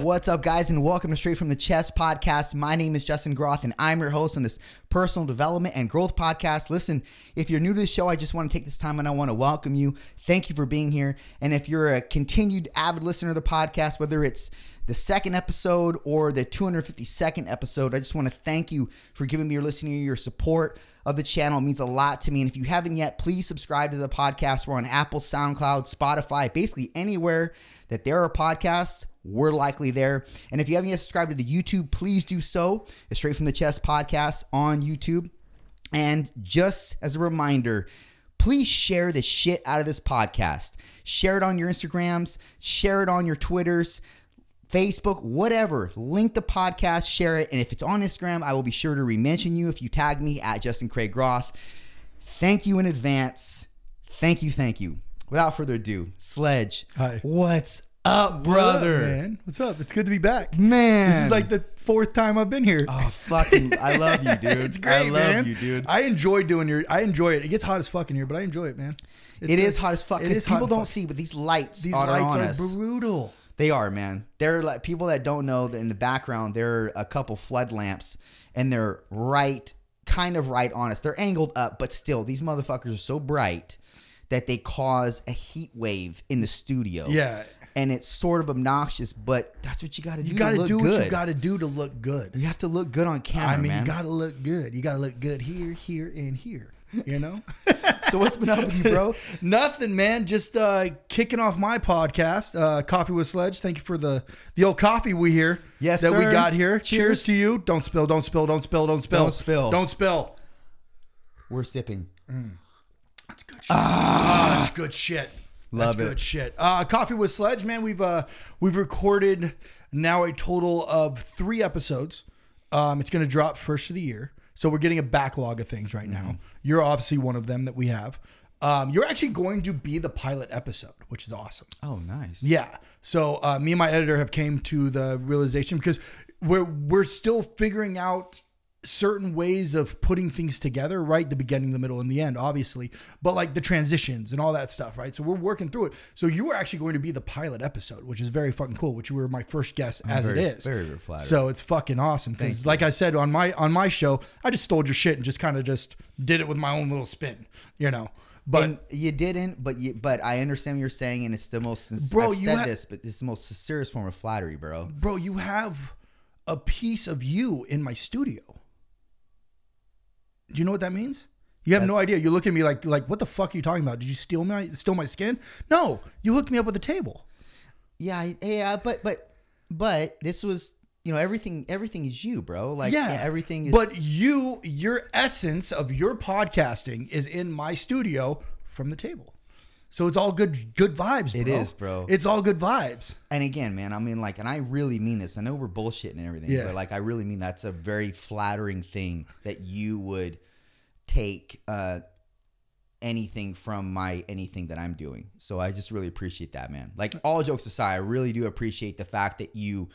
What's up, guys, and welcome to Straight from the Chest podcast. My name is Justin Groth, and I'm your host on this personal development and growth podcast. Listen, if you're new to the show, I just want to take this time and I want to welcome you. Thank you for being here. And if you're a continued avid listener of the podcast, whether it's the second episode or the 252nd episode, I just want to thank you for giving me your listening, your support of the channel. It means a lot to me. And if you haven't yet, please subscribe to the podcast. We're on Apple, SoundCloud, Spotify, basically anywhere that there are podcasts we're likely there. And if you haven't yet subscribed to the YouTube, please do so. It's Straight from the Chest podcast on YouTube. And just as a reminder, please share the shit out of this podcast. Share it on your Instagrams, share it on your Twitters, Facebook, whatever. Link the podcast, share it. And if it's on Instagram, I will be sure to re-mention you if you tag me at Justin Craig Groth. Thank you in advance. Thank you, thank you. Without further ado, Sledge. Hi. What's up, brother? What up, man? What's up? It's good to be back. Man. This is like the fourth time I've been here. Oh fucking! I love you, dude. it's great, I love man. you, dude. I enjoy doing your. I enjoy it. It gets hot as fuck in here, but I enjoy it, man. It's It is hot as fuck. Because people don't fuck. see, but these lights These are lights on are us. brutal. They are, man. They're like people that don't know that in the background there are a couple flood lamps, and they're right, kind of right on us. They're angled up, but still, these motherfuckers are so bright that they cause a heat wave in the studio. Yeah. And it's sort of obnoxious, but that's what you got to do. You got to do good. what you got to do to look good. You have to look good on camera, I mean, man. you got to look good. You got to look good here, here, and here. You know. so what's been up with you, bro? Nothing, man. Just uh, kicking off my podcast, uh, Coffee with Sledge. Thank you for the the old coffee we hear. Yes, that sir. we got here. Cheers. Cheers. to you. Don't spill. Don't spill. Don't spill. Don't spill. Don't spill. Don't spill. We're sipping. That's good shit. Ah, that's good shit. Love that's it. good shit. Uh, Coffee with Sledge, man. We've uh, we've recorded now a total of three episodes. Um, it's going to drop first of the year, so we're getting a backlog of things right Mm-hmm. now. You're obviously one of them that we have. Um, you're actually going to be the pilot episode, which is awesome. Oh, nice. Yeah. So uh, me and my editor have came to the realization because we're we're still figuring out certain ways of putting things together, right? The beginning, the middle, and the end, obviously. But like the transitions and all that stuff, right? So we're working through it. So you are actually going to be the pilot episode, which is very fucking cool. Which you were my first guest as very- it is. very, very flattered. So it's fucking awesome because, like I said on my on my show, I just stole your shit and just kind of just did it with my own little spin, you know. But and you didn't, but you, but I understand what you're saying, and it's the most. Bro, I've you said ha- this, but this is the most sincerest form of flattery, bro. bro, you have a piece of you in my studio. Do you know what that means? You have no idea. You look at me like like what the fuck are you talking about? Did you steal my steal my skin? No, you hooked me up with a table. Yeah, yeah, but but but this was, you know, everything. Everything is you, bro. Like, yeah, yeah, everything is. But you, your essence of your podcasting is in my studio from the table. So it's all good good vibes. Bro. It is, bro. It's all good vibes. and again, man, I mean, like, and I really mean this. I know we're bullshitting and everything, Yeah. but like, I really mean that's a very flattering thing that you would take uh anything from my anything that I'm doing. So I just really appreciate that, man. Like all jokes aside, I really do appreciate the fact that you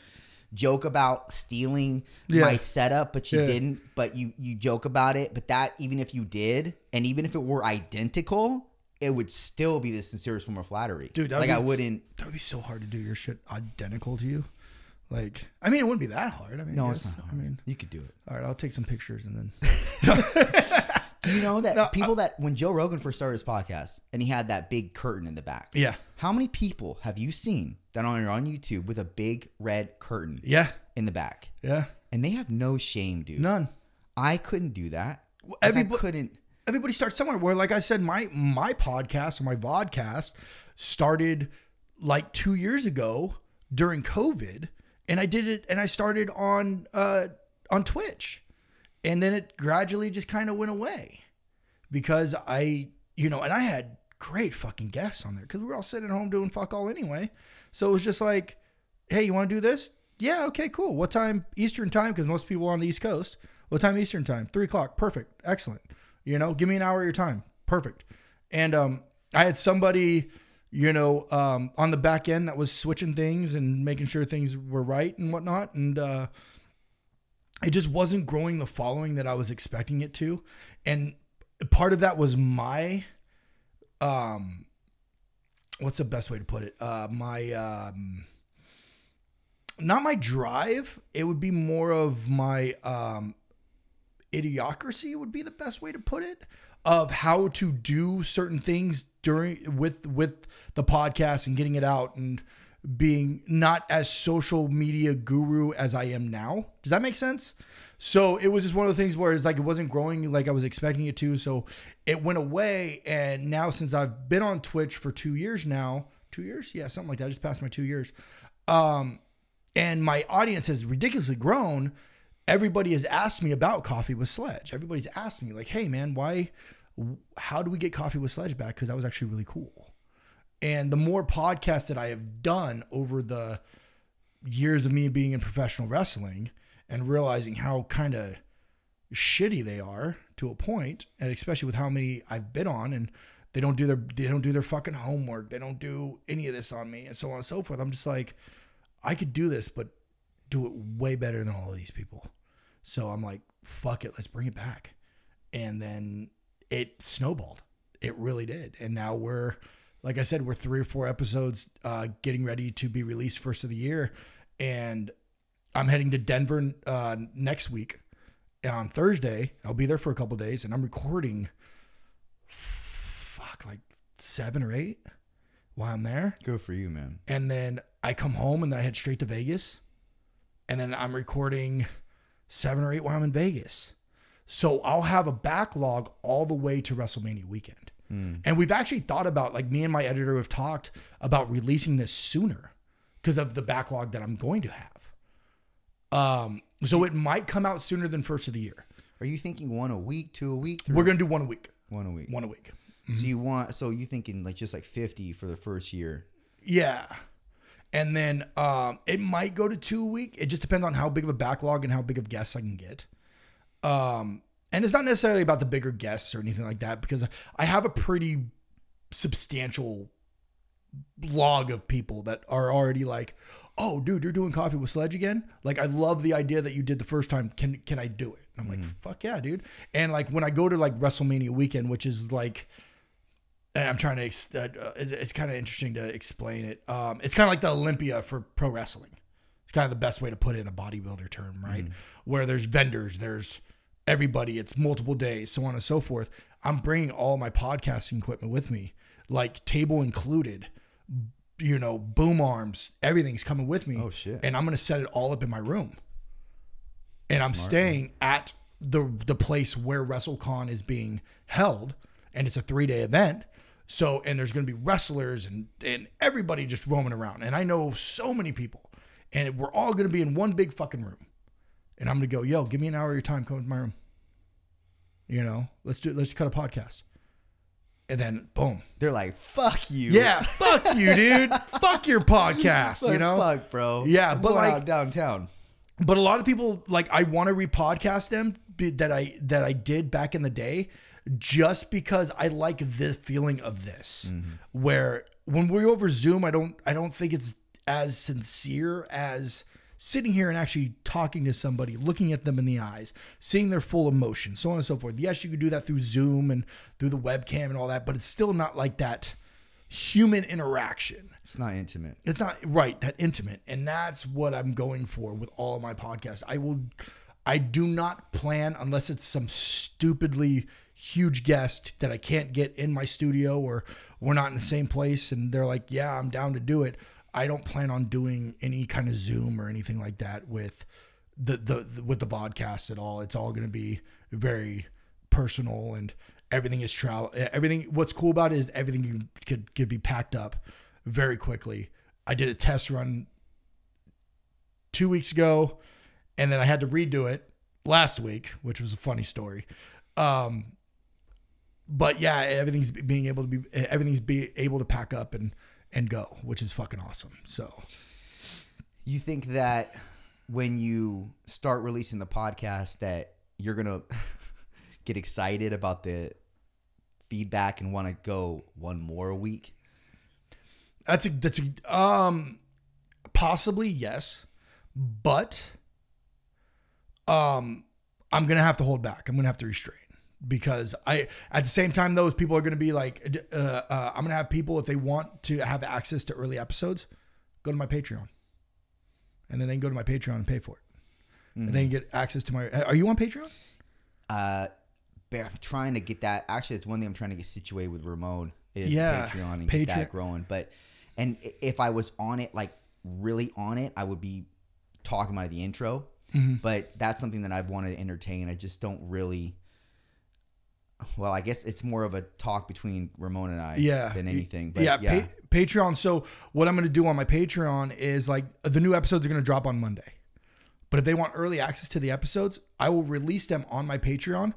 joke about stealing Yeah. my setup, but you Yeah. didn't. But you you joke about it. But that even if you did, and even if it were identical, it would still be the sincerest form of flattery. Dude, that like would I wouldn't. That would be so hard to do your shit identical to you. Like, I mean, it wouldn't be that hard. I mean, No, I it's not. I mean, you could do it. all right, I'll take some pictures and then. Do you know that people that when Joe Rogan first started his podcast and he had that big curtain in the back? Yeah. How many people have you seen that are on YouTube with a big red curtain Yeah. in the back? Yeah. And they have no shame, dude. None. I couldn't do that. Like, everybo- I couldn't. Everybody starts somewhere. Where, like I said, my my podcast or my vodcast started like two years ago during COVID, and I did it, and I started on uh on Twitch, and then it gradually just kind of went away because I, you know, and I had great fucking guests on there because we were all sitting at home doing fuck all anyway. So it was just like, hey, you want to do this? Yeah, okay, cool. What time Eastern time? Because most people are on the East Coast. What time Eastern time? Three o'clock. Perfect. Excellent. You know, give me an hour of your time. Perfect. And um, I had somebody, you know, um, on the back end that was switching things and making sure things were right and whatnot. And uh, it just wasn't growing the following that I was expecting it to. And part of that was my, um, what's the best way to put it? Uh, my, um, not my drive. It would be more of my um, idiocracy. Would be the best way to put it of how to do certain things during with with the podcast and getting it out and being not as social media guru as I am now. Does that make sense? So it was just one of the things where it's like it wasn't growing like I was expecting it to. So it went away. And now since I've been on Twitch for two years now, two years? Yeah, something like that. I just passed my two years. Um, and my audience has ridiculously grown. Everybody has asked me about coffee with Sledge. Everybody's asked me, like, hey man, why how do we get coffee with Sledge back? Because that was actually really cool. And the more podcasts that I have done over the years of me being in professional wrestling and realizing how kind of shitty they are to a point, and especially with how many I've been on and they don't do their they don't do their fucking homework. They don't do any of this on me and so on and so forth. I'm just like, I could do this, but do it way better than all of these people. So I'm like, fuck it, let's bring it back. And then it snowballed. It really did. And now we're, like I said, we're three or four episodes uh, getting ready to be released first of the year. And I'm heading to Denver uh, next week on Thursday. I'll be there for a couple days and I'm recording, fuck, like seven or eight while I'm there. Go for you, man. And then I come home and then I head straight to Vegas. And then I'm recording seven or eight while I'm in Vegas. So I'll have a backlog all the way to WrestleMania weekend. Mm. And we've actually thought about, like, me and my editor have talked about releasing this sooner because of the backlog that I'm going to have. Um, so it might come out sooner than first of the year. Are you thinking one a week, two a week? we We're gonna do one a week. One a week. One a week. Mm-hmm. So you want? So you thinking like just like fifty for the first year? Yeah and then um, it might go to two a week. It just depends on how big of a backlog and how big of guests I can get. Um, and it's not necessarily about the bigger guests or anything like that because I have a pretty substantial log of people that are already like, "Oh, dude, you're doing coffee with Sledge again." Like, I love the idea that you did the first time. Can can I do it? And I'm like, mm. "Fuck yeah, dude!" And like when I go to like WrestleMania weekend, which is like I'm trying to. Uh, uh it's kind of interesting to explain it. Um, it's kind of like the Olympia for pro wrestling. It's kind of the best way to put it in a bodybuilder term, right? Mm. Where there's vendors, there's everybody. It's multiple days, so on and so forth. I'm bringing all my podcasting equipment with me, like table included. You know, boom arms, everything's coming with me. Oh shit! And I'm gonna set it all up in my room. And Smart, I'm staying man. at the the place where WrestleCon is being held, and it's a three day event. So, and there's going to be wrestlers and and everybody just roaming around. And I know so many people, and we're all going to be in one big fucking room. And I'm going to go, yo, give me an hour of your time, come to my room. You know, let's do let's cut a podcast. And then boom. They're like, fuck you. Yeah, fuck you, dude. fuck your podcast. Like, you know? Fuck, bro. Yeah, but like downtown. But a lot of people like I want to repodcast them that I that I did back in the day just because I like the feeling of this. Mm-hmm. Where when we're over Zoom, I don't I don't think it's as sincere as sitting here and actually talking to somebody, looking at them in the eyes, seeing their full emotion, so on and so forth. Yes, you could do that through Zoom and through the webcam and all that, but it's still not like that human interaction. It's not intimate. It's not right, that intimate. And that's what I'm going for with all of my podcasts. I will I do not plan unless it's some stupidly huge guest that I can't get in my studio or we're not in the same place and they're like, "Yeah, I'm down to do it." I don't plan on doing any kind of Zoom or anything like that with the the, the with the podcast at all. It's all going to be very personal and everything is travel everything what's cool about it is everything could could be packed up very quickly. I did a test run 2 weeks ago and then I had to redo it last week, which was a funny story. Um, but yeah, everything's being able to be everything's be able to pack up and and go, which is fucking awesome. So, you think that when you start releasing the podcast that you're gonna get excited about the feedback and want to go one more week? That's a that's a um possibly yes, but um I'm gonna have to hold back. I'm gonna have to restrain because I at the same time those people are gonna be like uh, uh, I'm gonna have people if they want to have access to early episodes, go to my Patreon, and then they can go to my Patreon and pay for it, and then get access to my. Are you on Patreon? Uh, I'm trying to get that. Actually, it's one thing I'm trying to get situated with Ramon is Yeah, Patreon and Patreon- get that growing. But and if I was on it, like really on it, I would be talking about the intro. Mm-hmm. But that's something that I've wanted to entertain. I just don't really. Well, I guess it's more of a talk between Ramon and I yeah than anything. But yeah, yeah, Pa- patreon so what i'm going to do on my patreon is like the new episodes are going to drop on monday but if they want early access to the episodes i will release them on my patreon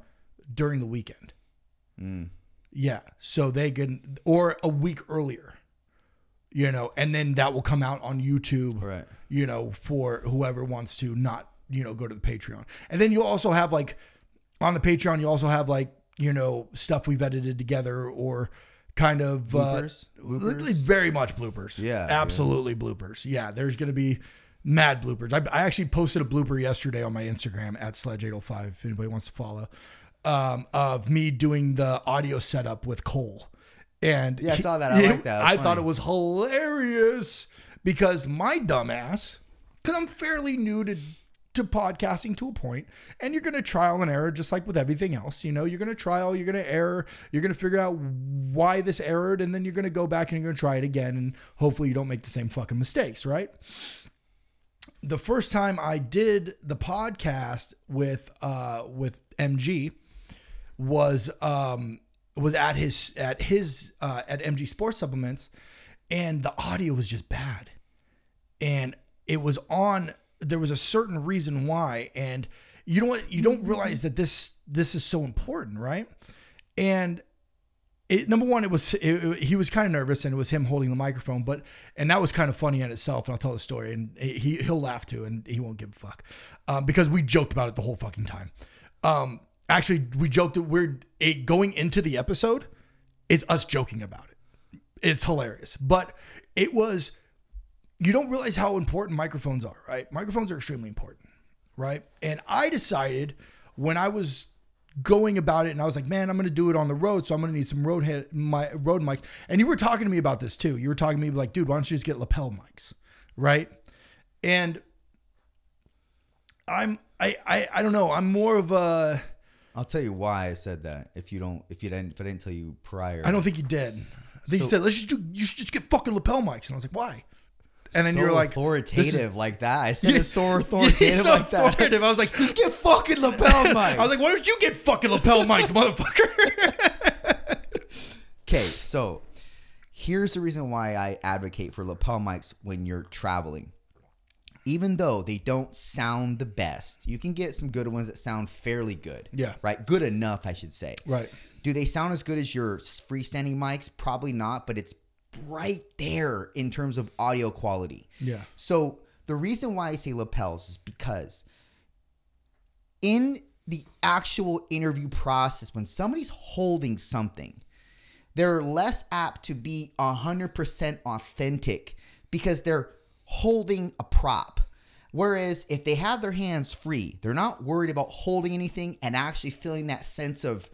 during the weekend Mm. yeah so they can or a week earlier you know and then that will come out on youtube Right. you know for whoever wants to not you know go to the patreon and then you'll also have like on the patreon you also have like you know stuff we've edited together or kind of Bloopers? uh, Bloopers? very much bloopers Yeah, absolutely bloopers yeah there's gonna be mad bloopers I, I actually posted a blooper yesterday on my instagram at sledge805 if anybody wants to follow um, of me doing the audio setup with cole and Yeah, I saw that. I like that. I thought it was hilarious because my dumbass, because I'm fairly new to to podcasting to a point, and you're gonna trial and error just like with everything else. You know, you're gonna trial, you're gonna error, you're gonna figure out why this errored, and then you're gonna go back and you're gonna try it again, and hopefully you don't make the same fucking mistakes, right? The first time I did the podcast with uh with MG was um was at his at his uh at MG Sports Supplements and the audio was just bad. And it was on there was a certain reason why and you what you don't realize that this this is so important, right? And it, number one, it was it, it- he was kind of nervous, and it was him holding the microphone. But and that was kind of funny in itself. And I'll tell the story, and he he'll laugh too, and he won't give a fuck um, because we joked about it the whole fucking time. Um, actually, we joked that we're going into the episode. It's us joking about it. It's hilarious, but it was. You don't realize how important microphones are, right? Microphones are extremely important, right? And I decided when I was going about it and I was like, man, I'm going to do it on the road. So I'm going to need some road head, my road mics. And you were talking to me about this too. You were talking to me like, dude, why don't you just get lapel mics? Right. And I'm, I, I, I don't know. I'm more of a, I'll tell you why I said that. If you don't, if you didn't, if I didn't tell you prior, I don't think you did. I think you said, let's just do, you should just get fucking lapel mics. And I was like, why? And then so you're like, authoritative is- like that. I said it so authoritative so like that. I was like, Just get fucking lapel mics. I was like, why don't you get fucking lapel mics, motherfucker? Okay, so here's the reason why I advocate for lapel mics when you're traveling. Even though they don't sound the best, you can get some good ones that sound fairly good. Yeah. Right? Good enough, I should say. right. Do they sound as good as your freestanding mics? Probably not, but it's right there in terms of audio quality. Yeah. So the reason why I say lapels is because in the actual interview process, when somebody's holding something, they're less apt to be 100% authentic because they're holding a prop. Whereas if they have their hands free, they're not worried about holding anything and actually feeling that sense of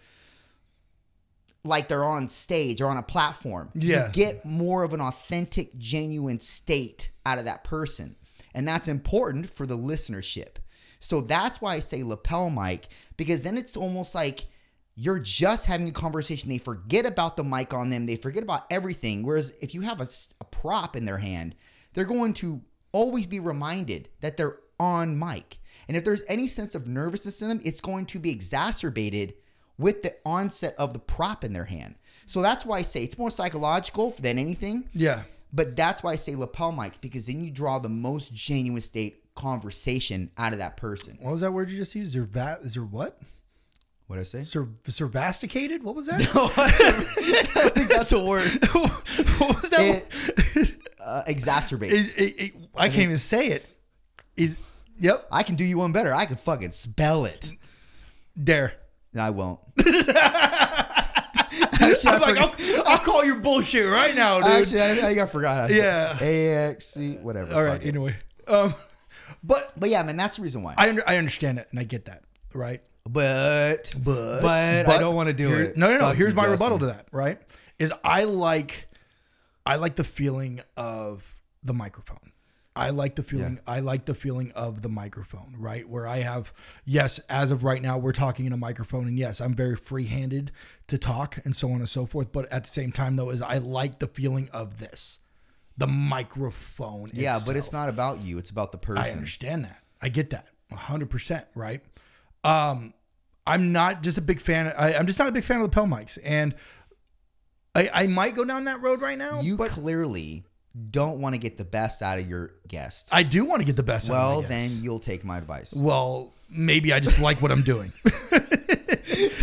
like they're on stage or on a platform. Yeah. You get more of an authentic, genuine state out of that person. And that's important for the listenership. So that's why I say lapel mic, because then it's almost like you're just having a conversation. They forget about the mic on them, they forget about everything. Whereas if you have a prop in their hand, they're going to always be reminded that they're on mic. And if there's any sense of nervousness in them, it's going to be exacerbated with the onset of the prop in their hand. So that's why I say it's more psychological than anything. Yeah. But that's why I say lapel mic because then you draw the most genuine state conversation out of that person. What was that word you just used? Zervat, is there what? What did I say? Ser, servasticated? What was that? No, I think that's a word. what was that? It- Uh, it- it- I can't even say it. Is yep. I can do you one better. I can fucking spell it. Dare. No, I won't. Actually, Actually, I I'm like, I'll, I'll call your bullshit right now, dude. Actually, I, I think I forgot. Yeah. AXC, whatever. All right. Anyway, um, but But yeah, man, that's the reason why. I under, I understand it and I get that, right? but But but, I don't want to do it. No, no, no. Fuck Here's my Justin. rebuttal to that. Right? Is I like, I like the feeling of the microphone. I like the feeling. I like the feeling of the microphone. Right, where I have yes, as of right now, we're talking in a microphone, and yes, I'm very free-handed to talk and so on and so forth. But at the same time, though, is I like the feeling of this, the microphone. Yeah, but it's not about you. It's about the person. I understand that. I get that. 100%, right? Um I'm not just a big fan I, I'm just not a big fan of the Pel mics and I I might go down that road right now, You clearly don't want to get the best out of your guest. I do want to get the best out well, then you'll take my advice. well, maybe I just like what I'm doing.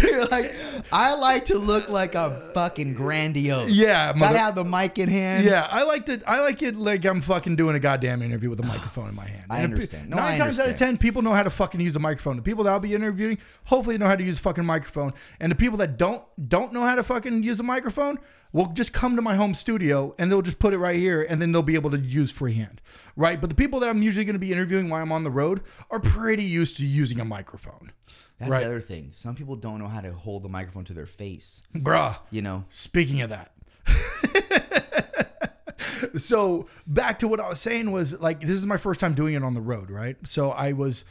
You're like, I like to look like a fucking grandiose. Yeah, gotta have the mic in hand. yeah, I like to I like it like I'm fucking doing a goddamn interview with a microphone in my hand. I And pe- understand. No, Nine I times out of ten, people know how to fucking use a microphone. The people that I'll be interviewing hopefully know how to use a fucking microphone. And the people that don't don't know how to fucking use a microphone will just come to my home studio and they'll just put it right here and then they'll be able to use freehand. Right? But the people that I'm usually going to be interviewing while I'm on the road are pretty used to using a microphone. That's Right. the other thing. Some people don't know how to hold the microphone to their face. Bruh. You know, Speaking of that. so back to what I was saying was like this is my first time doing it on the road, right? So I was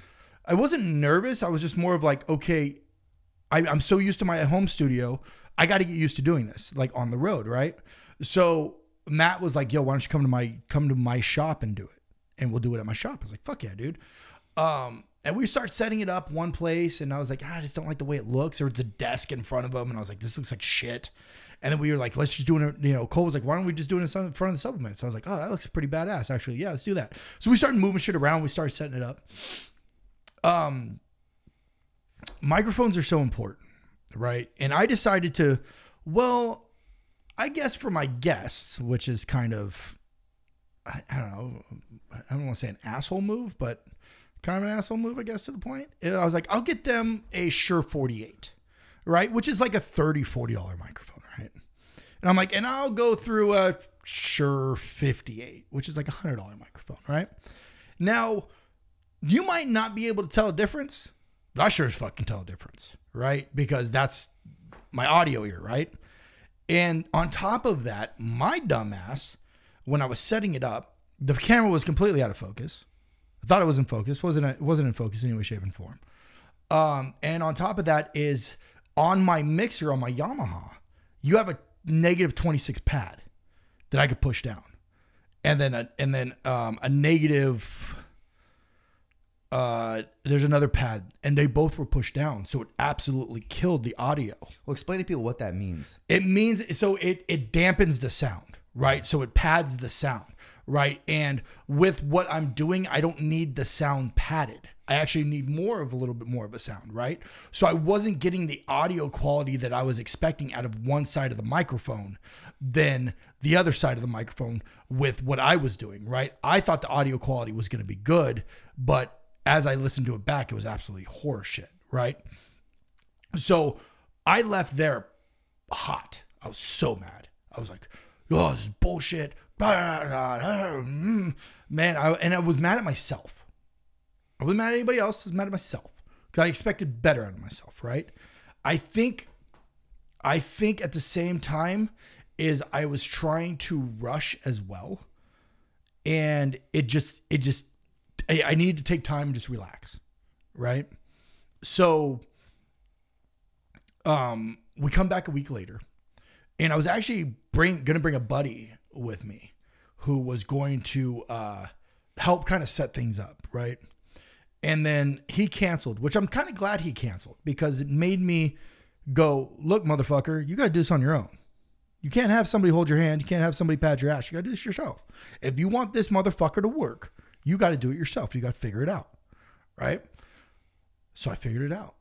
I wasn't nervous. I was just more of like, okay, I, I'm so used to my home studio. I got to get used to doing this like on the road, right? So Matt was like, "Yo, why don't you come to my come to my shop and do it, and we'll do it at my shop." I was like, "Fuck yeah, dude." Um, and we start setting it up one place, and I was like, ah, I just don't like the way it looks. There was a desk in front of him, and I was like, this looks like shit. And then we were like, let's just do it. You know, Cole was like, why don't we just do it in front of the supplements? So I was like, oh, that looks pretty badass, actually. Yeah, let's do that. So we started moving shit around. We started setting it up. Um, microphones are so important, right? And I decided to, well, I guess for my guests, which is kind of, I, I don't know, I don't want to say an asshole move, but kind of an asshole move, I guess, to the point. Uh, I was like, I'll get them a Shure 48, right? Which is like a $30, $40 microphone, right? And I'm like, and I'll go through a Shure 58, which is like a $100 microphone, right? Now, you might not be able to tell a difference, but I sure as fuck can tell a difference, right? Because that's my audio ear, right? And on top of that, my dumbass, when I was setting it up, the camera was completely out of focus. I thought it was in focus. wasn't It wasn't in focus in any way, shape, and form. Um, and on top of that is on my mixer on my Yamaha, you have a negative 26 pad that I could push down. And then a, and then um, a negative uh, there's another pad and they both were pushed down. So it absolutely killed the audio. well, explain to people what that means. It means so it it dampens the sound, right? So it pads the sound, right? And with what I'm doing, I don't need the sound padded. I actually need more of a little bit more of a sound, right? So I wasn't getting the audio quality that I was expecting out of one side of the microphone than the other side of the microphone with what I was doing, right? I thought the audio quality was going to be good, but as I listened to it back, it was absolutely horseshit, right? So I left there hot. I was so mad. I was like, oh, this is bullshit. Mm. Man, I, and I was mad at myself. I wasn't mad at anybody else. I was mad at myself because I expected better out of myself, right? I think, I think at the same time is I was trying to rush as well. And it just, it just, I, I needed to take time and just relax, right? So, um, we come back a week later, and I was actually bring gonna bring a buddy with me, who was going to uh, help kind of set things up, right? And then he canceled, which I'm kind of glad he canceled because it made me go, look, motherfucker, you got to do this on your own. You can't have somebody hold your hand. You can't have somebody pat your ass. You got to do this yourself. If you want this motherfucker to work, you got to do it yourself. You got to figure it out. Right. So I figured it out.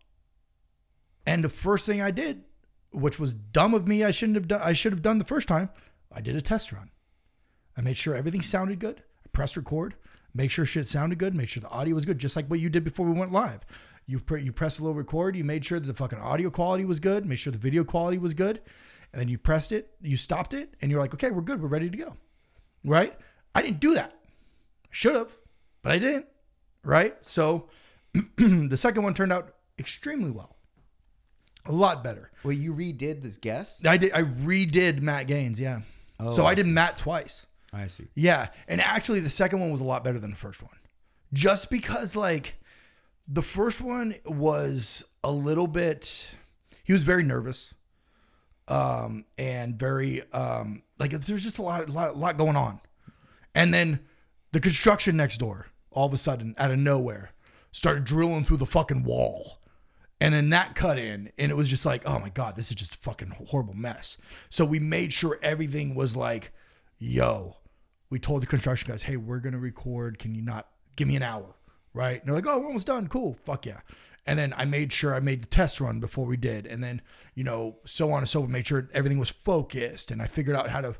And the first thing I did, which was dumb of me, I shouldn't have done, I should have done the first time, I did a test run. I made sure everything sounded good. I pressed record, make sure shit sounded good, make sure the audio was good, just like what you did before we went live. You pre- you press a little record, you made sure that the fucking audio quality was good, make sure the video quality was good, and then you pressed it, you stopped it, and you're like, okay, we're good, we're ready to go. Right? I didn't do that. Should have, but I didn't. Right? So the second one turned out extremely well. A lot better. Well, you redid this guess. I did I redid Matt Gaines, yeah. Oh, so I I did Matt twice. I see. Yeah, and actually the second one was a lot better than the first one. Just because like the first one was a little bit he was very nervous. Um and very um like there's just a lot lot, lot going on. And then the construction next door all of a sudden out of nowhere started drilling through the fucking wall. And then that cut in, and it was just like, oh my God, this is just a fucking horrible mess. So we made sure everything was like, yo, we told the construction guys, hey, we're going to record. Can you not give me an hour? Right. And they're like, oh, we're almost done. Cool. Fuck yeah. And then I made sure I made the test run before we did. And then, you know, so on and so forth, made sure everything was focused. And I figured out how to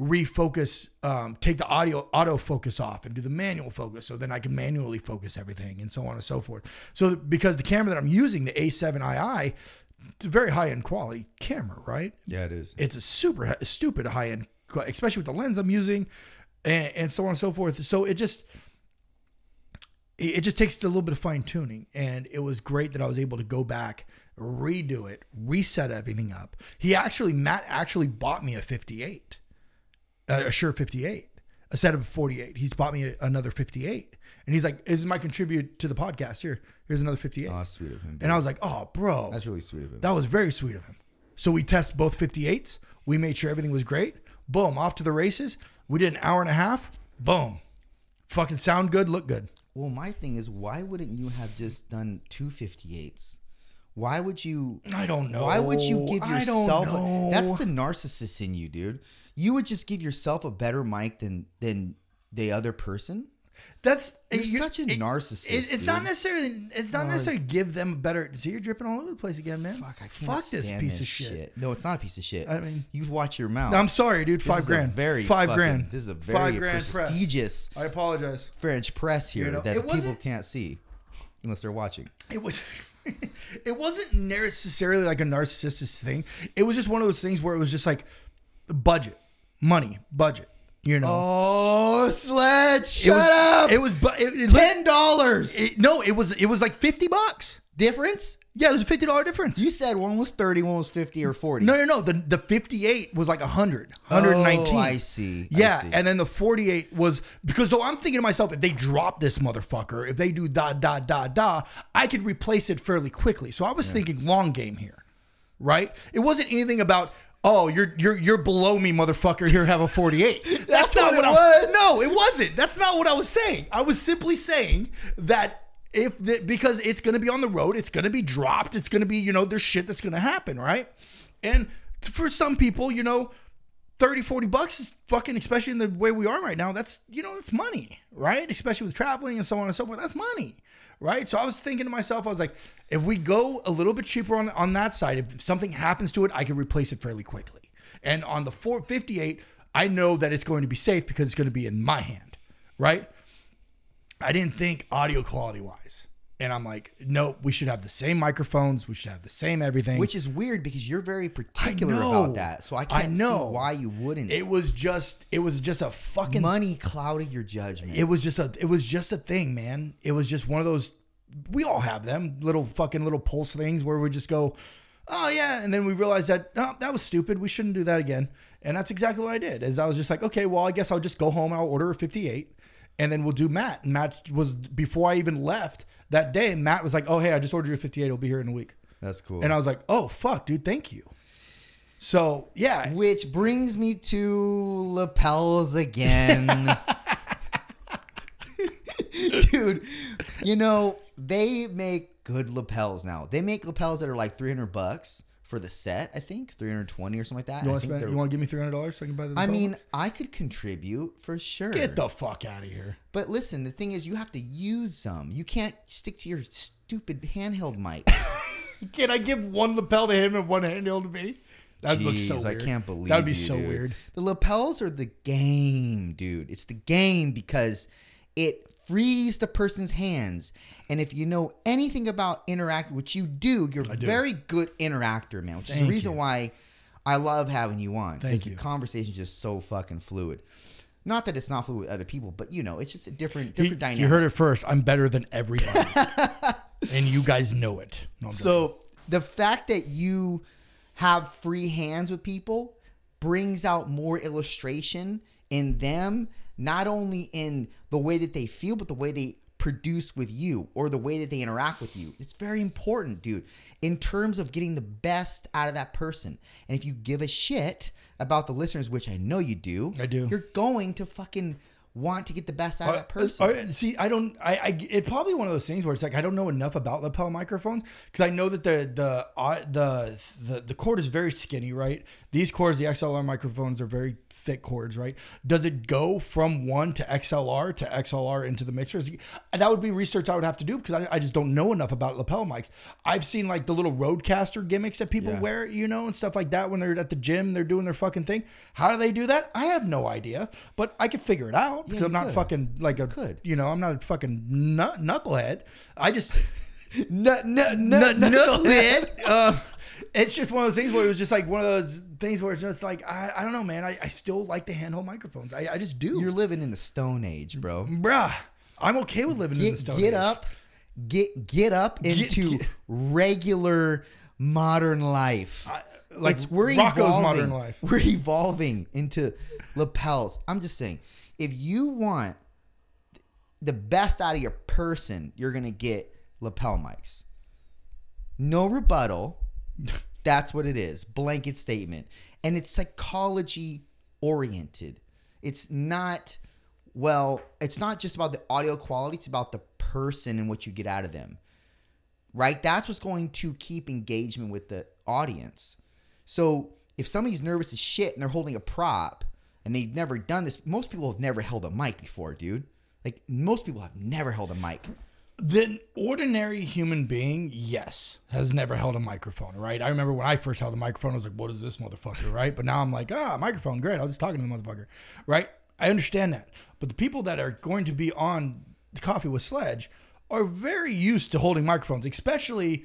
refocus, um, take the audio auto focus off and do the manual focus. So then I can manually focus everything and so on and so forth. So because the camera that I'm using, the A7II, it's a very high end quality camera, right? Yeah, it is. It's a super stupid high end, especially with the lens I'm using, and, and so on and so forth. So it just it it just takes a little bit of fine tuning, and it was great that I was able to go back, redo it, reset everything up. He actually Matt actually bought me a 58, a Shure 58, a set of 48. He's bought me a, another 58, and he's like, "This is my contribute to the podcast. Here, here's another 58." Oh, that's sweet of him. dude. and I was like, "Oh, bro, that's really sweet of him. that was very sweet of him. So we test both 58s. We made sure everything was great. Boom, off to the races. We did an hour and a half. Boom. Fucking sound good, look good. Well, my thing is, why wouldn't you have just done two 58s? Why would you? I don't know. Why would you give I don't yourself? know. A, that's the narcissist in you, dude. You would just give yourself a better mic than than the other person. That's You're you- such a it- narcissist, it- it's not necessarily. It's not Oh. necessarily give them a better. See, you're dripping all over the place again, man. Fuck, I can't Fuck this piece of shit. No, it's not a piece of shit. I mean- you watch your mouth. No, I'm sorry, dude. This Five grand. very five fucking- grand. This is a Five very grand press. prestigious I apologize. French press here You know, that people can't see unless they're watching. it was it wasn't necessarily like a narcissistic thing. It was just one of those things where it was just like budget, money, budget. You know, Oh, Sledge! Shut was, up! It was it, it, Ten dollars no, it was it was like fifty bucks. difference. Yeah, it was a fifty dollar difference. You said one was thirty, one was fifty or forty. no, no, no. The the fifty eight was like 100, 119. Oh, I see. I Yeah, see. and then the 48 was because so I'm thinking to myself, if they drop this motherfucker, if they do da da da da, I could replace it fairly quickly. So I was thinking long game here, right? It wasn't anything about oh you're you're you're below me, motherfucker. Here, have a 48. That's, not what what, it I was. No, it wasn't. That's not what I was saying. I was simply saying that. If the, because it's going to be on the road, it's going to be dropped, it's going to be, you know, there's shit that's going to happen, right? And for some people, you know, 30 40 bucks is fucking especially in the way we are right now that's you know that's money right? Especially with traveling and so on and so forth that's money right? So i was thinking to myself i was like if we go a little bit cheaper on on that side if something happens to it i can replace it fairly quickly. And on the 458 i know that it's going to be safe because it's going to be in my hand right? I didn't think audio quality wise and i'm like nope we should have the same microphones we should have the same everything Which is weird because you're very particular know. about that. So I I can't know. see why you wouldn't. it was just it was just a fucking Money clouded your judgment. it was just a it was just a thing, man. It was just one of those we all have them little fucking little pulse things where we just go, oh yeah, and then we realize that no, that was stupid. We shouldn't do that again. And that's exactly what I did. Is I was just like, okay, well, I guess I'll just go home. I'll order a 58, and then we'll do Matt. And Matt was before I even left that day. Matt was like, oh hey, I just ordered you a 58. It'll be here in a week. That's cool. And I was like, oh fuck, dude, thank you. So yeah, Which brings me to lapels again. Dude, you know, they make good lapels now. They make lapels that are like 300 bucks for the set, I think, 320 or something like that. you want to spend? You want to give me 300 dollars so I can buy the? I mean? I could contribute for sure. get the fuck out of here. But listen, the thing is, you have to use some. You can't stick to your stupid handheld mic. Can I give one lapel to him and one handheld to me? That would look so weird. I can't believe that would be you, so dude. weird. The lapels are the game, dude. It's the game because it frees the person's hands. And if you know anything about interact, which you do, you're a very good interactor, man. Which is the reason you. why I love having you on Thank because you. the conversation is just so fucking fluid. Not that it's not fluid with other people, but you know, it's just a different You, different dynamic. you heard it first. I'm better than everybody, and you guys know it. No, I'm joking. So the fact that you have free hands with people brings out more illustration in them, not only in the way that they feel, but the way they produce with you or the way that they interact with you. It's very important, dude, in terms of getting the best out of that person. And if you give a shit about the listeners, which I know you do, I do. you're going to fucking want to get the best out of that person. uh, see, I don't. I, I. It probably one of those things where it's like I don't know enough about lapel microphones because I know that the the uh, the the the cord is very skinny, right? These cords, the XLR microphones, are very thick cords, right? Does it go from one to XLR to XLR into the mixers? That would be research I would have to do because I, I just don't know enough about lapel mics. I've seen like the little roadcaster gimmicks that people Yeah. wear, you know, and stuff like that when they're at the gym, they're doing their fucking thing. How do they do that? I have no idea, but I could figure it out because you I'm not could. fucking like a could. you know, I'm not a fucking nut, knucklehead. I just Nut, nut, nut, knucklehead. uh, it's just one of those things where it was just like one of those things where it's just like I, I don't know, man. I, I still like the handheld microphones. I, I just do. You're living in the stone age, bro. bruh. I'm okay with living in the get stone. get age. up get get up into get- regular modern life like It's- we're Rocco's evolving. modern life. we're evolving into lapels i'm just saying if you want the best out of your person you're gonna get lapel mics. No rebuttal. That's what it is. Blanket statement. And it's psychology oriented. It's not well it's not just about the audio quality it's about the person and what you get out of them. Right? That's what's going to keep engagement with the audience. So if somebody's nervous as shit and they're holding a prop and they've never done this most people have never held a mic before dude like most people have never held a mic The ordinary human being, yes, has never held a microphone, right? I remember when I first held a microphone, I was like, what is this motherfucker, right? But now I'm like, ah, microphone, great. I was just talking to the motherfucker, right? I understand that. But the people that are going to be on the Coffee with Sledge are very used to holding microphones, especially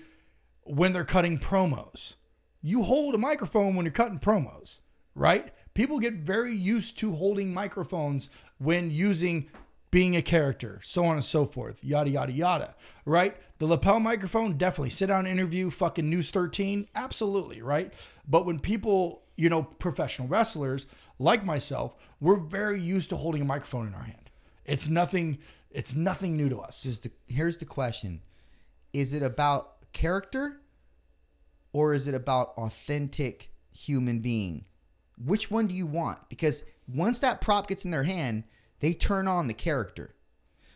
when they're cutting promos. You hold a microphone when you're cutting promos, right? People get very used to holding microphones when using being a character, so on and so forth, yada, yada, yada, right? The lapel microphone, definitely. Sit down interview, fucking News 13, absolutely, right? But when people, you know, professional wrestlers like myself, we're very used to holding a microphone in our hand. It's nothing, it's nothing new to us. just the, here's the question is it about character or is it about authentic human being which one do you want because once that prop gets in their hand they turn on the character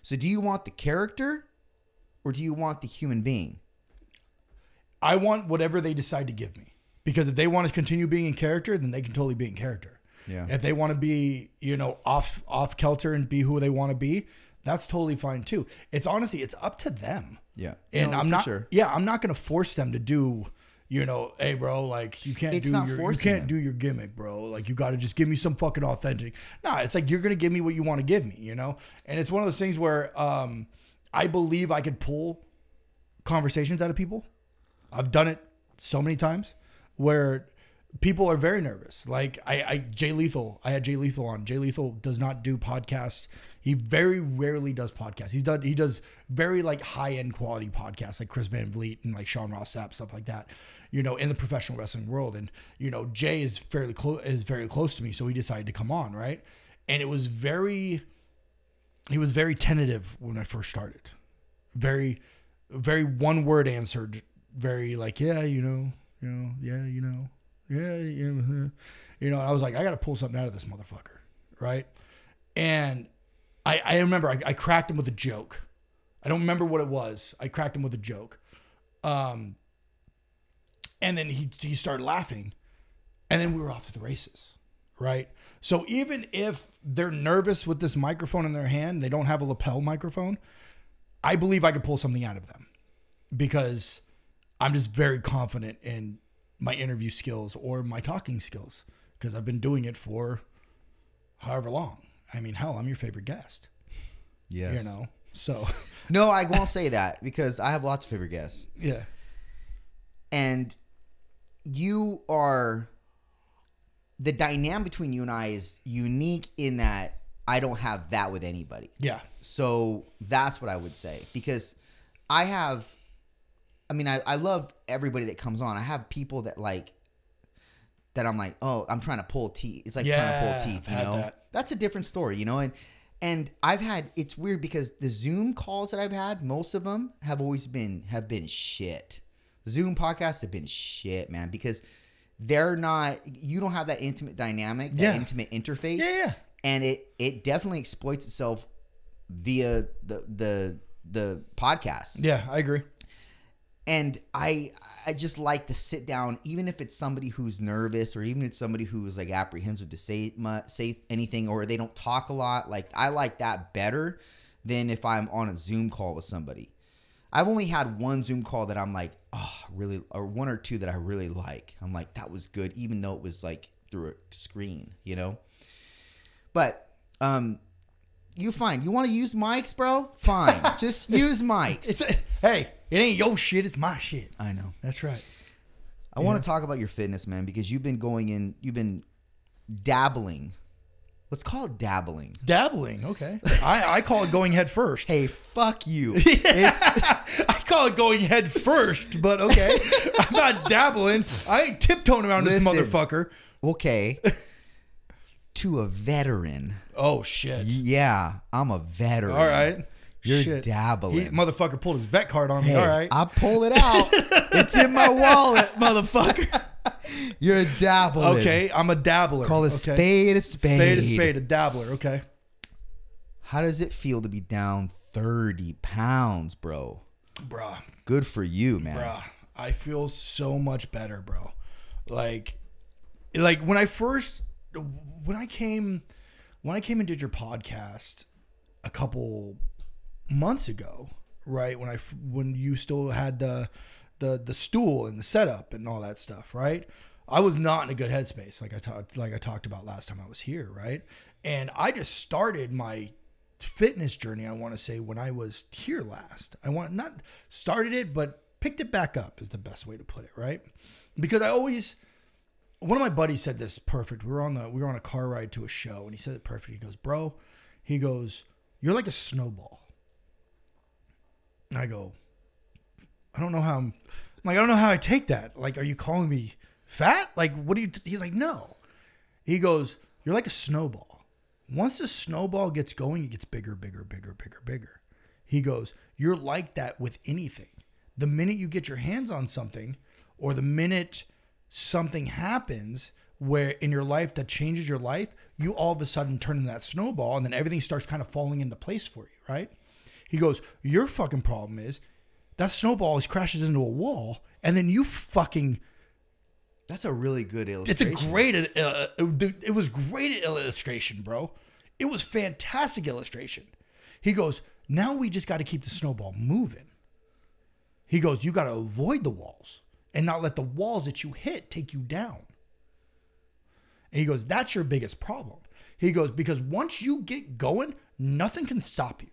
so do you want the character or do you want the human being I want whatever they decide to give me. Because if they want to continue being in character, then they can totally be in character. Yeah. If they want to be, you know, off off kilter and be who they want to be, that's totally fine too. It's honestly, it's up to them. Yeah. And No, I'm not sure. yeah, I'm not gonna force them to do, you know, hey bro, like you can't It's do your you can't them. do your gimmick, bro. Like you gotta just give me some fucking authentic. Nah, it's like you're gonna give me what you want to give me, you know? And it's one of those things where um I believe I could pull conversations out of people. I've done it so many times where people are very nervous. Like I, I Jay Lethal, I had Jay Lethal on. Jay Lethal does not do podcasts. He very rarely does podcasts. He's done he does very like high end quality podcasts like Chris Van Vliet and like Sean Ross Sapp, stuff like that. You know, in the professional wrestling world. And, you know, Jay is fairly close is very close to me. So he decided to come on, right? And it was very he was very tentative when I first started. Very, very one word answered. Very like, yeah, you know, you know, yeah, you know, yeah, you know, you know. I was like, I got to pull something out of this motherfucker, right? And I, I remember I, I cracked him with a joke. I don't remember what it was. I cracked him with a joke. Um, and then he he started laughing, and then we were off to the races, right? So even if they're nervous with this microphone in their hand, they don't have a lapel microphone. I believe I could pull something out of them because I'm just very confident in my interview skills or my talking skills because I've been doing it for however long. I mean, hell, I'm your favorite guest, yes you know. So, no i won't say that because i have lots of favorite guests yeah. and you are the dynamic between you and I is unique in that I don't have that with anybody. Yeah. So that's what I would say because I have, I mean, I, I love everybody that comes on. I have people that like, that I'm like, oh, I'm trying to pull teeth. It's like trying to pull teeth, you know? that. That's a different story, you know? And, and I've had, it's weird because the Zoom calls that I've had, most of them have always been, have been shit. Zoom podcasts have been shit, man, because they're not, you don't have that intimate dynamic, that Yeah. intimate interface Yeah, yeah. and it it definitely exploits itself via the the the podcast Yeah, I agree. and i i just like to sit down even if it's somebody who's nervous or even if it's somebody who's like apprehensive to say say anything or they don't talk a lot like i like that better than if i'm on a zoom call with somebody i've only had one zoom call that i'm like oh really or one or two that i really like i'm like that was good even though it was like through a screen you know but um, you fine. You want to use mics, bro? Fine. Just use mics. Hey, it ain't your shit. It's my shit. I know. That's right. I want to talk about your fitness, man, because you've been going in. You've been dabbling. Let's call it dabbling. Dabbling. Okay. I, I call it going head first. Hey, fuck you. It's, I call it going head first, but okay. I'm not dabbling. I ain't tiptoeing around Listen. this motherfucker. okay. to a veteran. Oh shit. Yeah, I'm a veteran. All right. You're Shit. dabbling. He, motherfucker pulled his vet card on me. Hey, All right. I pull it out. it's in my wallet, motherfucker. You're a dabbler. okay. I'm a dabbler. Call a okay. spade a spade. Spade a spade. A dabbler. Okay. How does it feel to be down 30 pounds, bro? Bruh. Good for you, man. Bruh. I feel so much better, bro. Like, like when I first, when I came, when I came and did your podcast a couple months ago, right? When I, when you still had the, the, the stool and the setup and all that stuff, right? I was not in a good headspace, like I talked, like I talked about last time I was here, right? And I just started my fitness journey. I want to say when I was here last, I want not started it, but picked it back up is the best way to put it, right? Because I always, one of my buddies said this perfect. We were on the we were on a car ride to a show, and he said it perfect. He goes, "Bro," he goes, "You're like a snowball." And I go, I don't know how I'm like I don't know how I take that. Like, are you calling me fat? Like, what do you? He's like, no. He goes, you're like a snowball. Once the snowball gets going, it gets bigger, bigger, bigger, bigger, bigger. He goes, you're like that with anything. The minute you get your hands on something, or the minute something happens where in your life that changes your life, you all of a sudden turn into that snowball, and then everything starts kind of falling into place for you, right? He goes, Your fucking problem is that snowball always crashes into a wall, and then you fucking. That's a really good illustration. It's a great. Uh, dude, it was great illustration, bro. It was fantastic illustration. He goes, Now we just got to keep the snowball moving. He goes, You got to avoid the walls and not let the walls that you hit take you down. And he goes, That's your biggest problem. He goes, Because once you get going, nothing can stop you.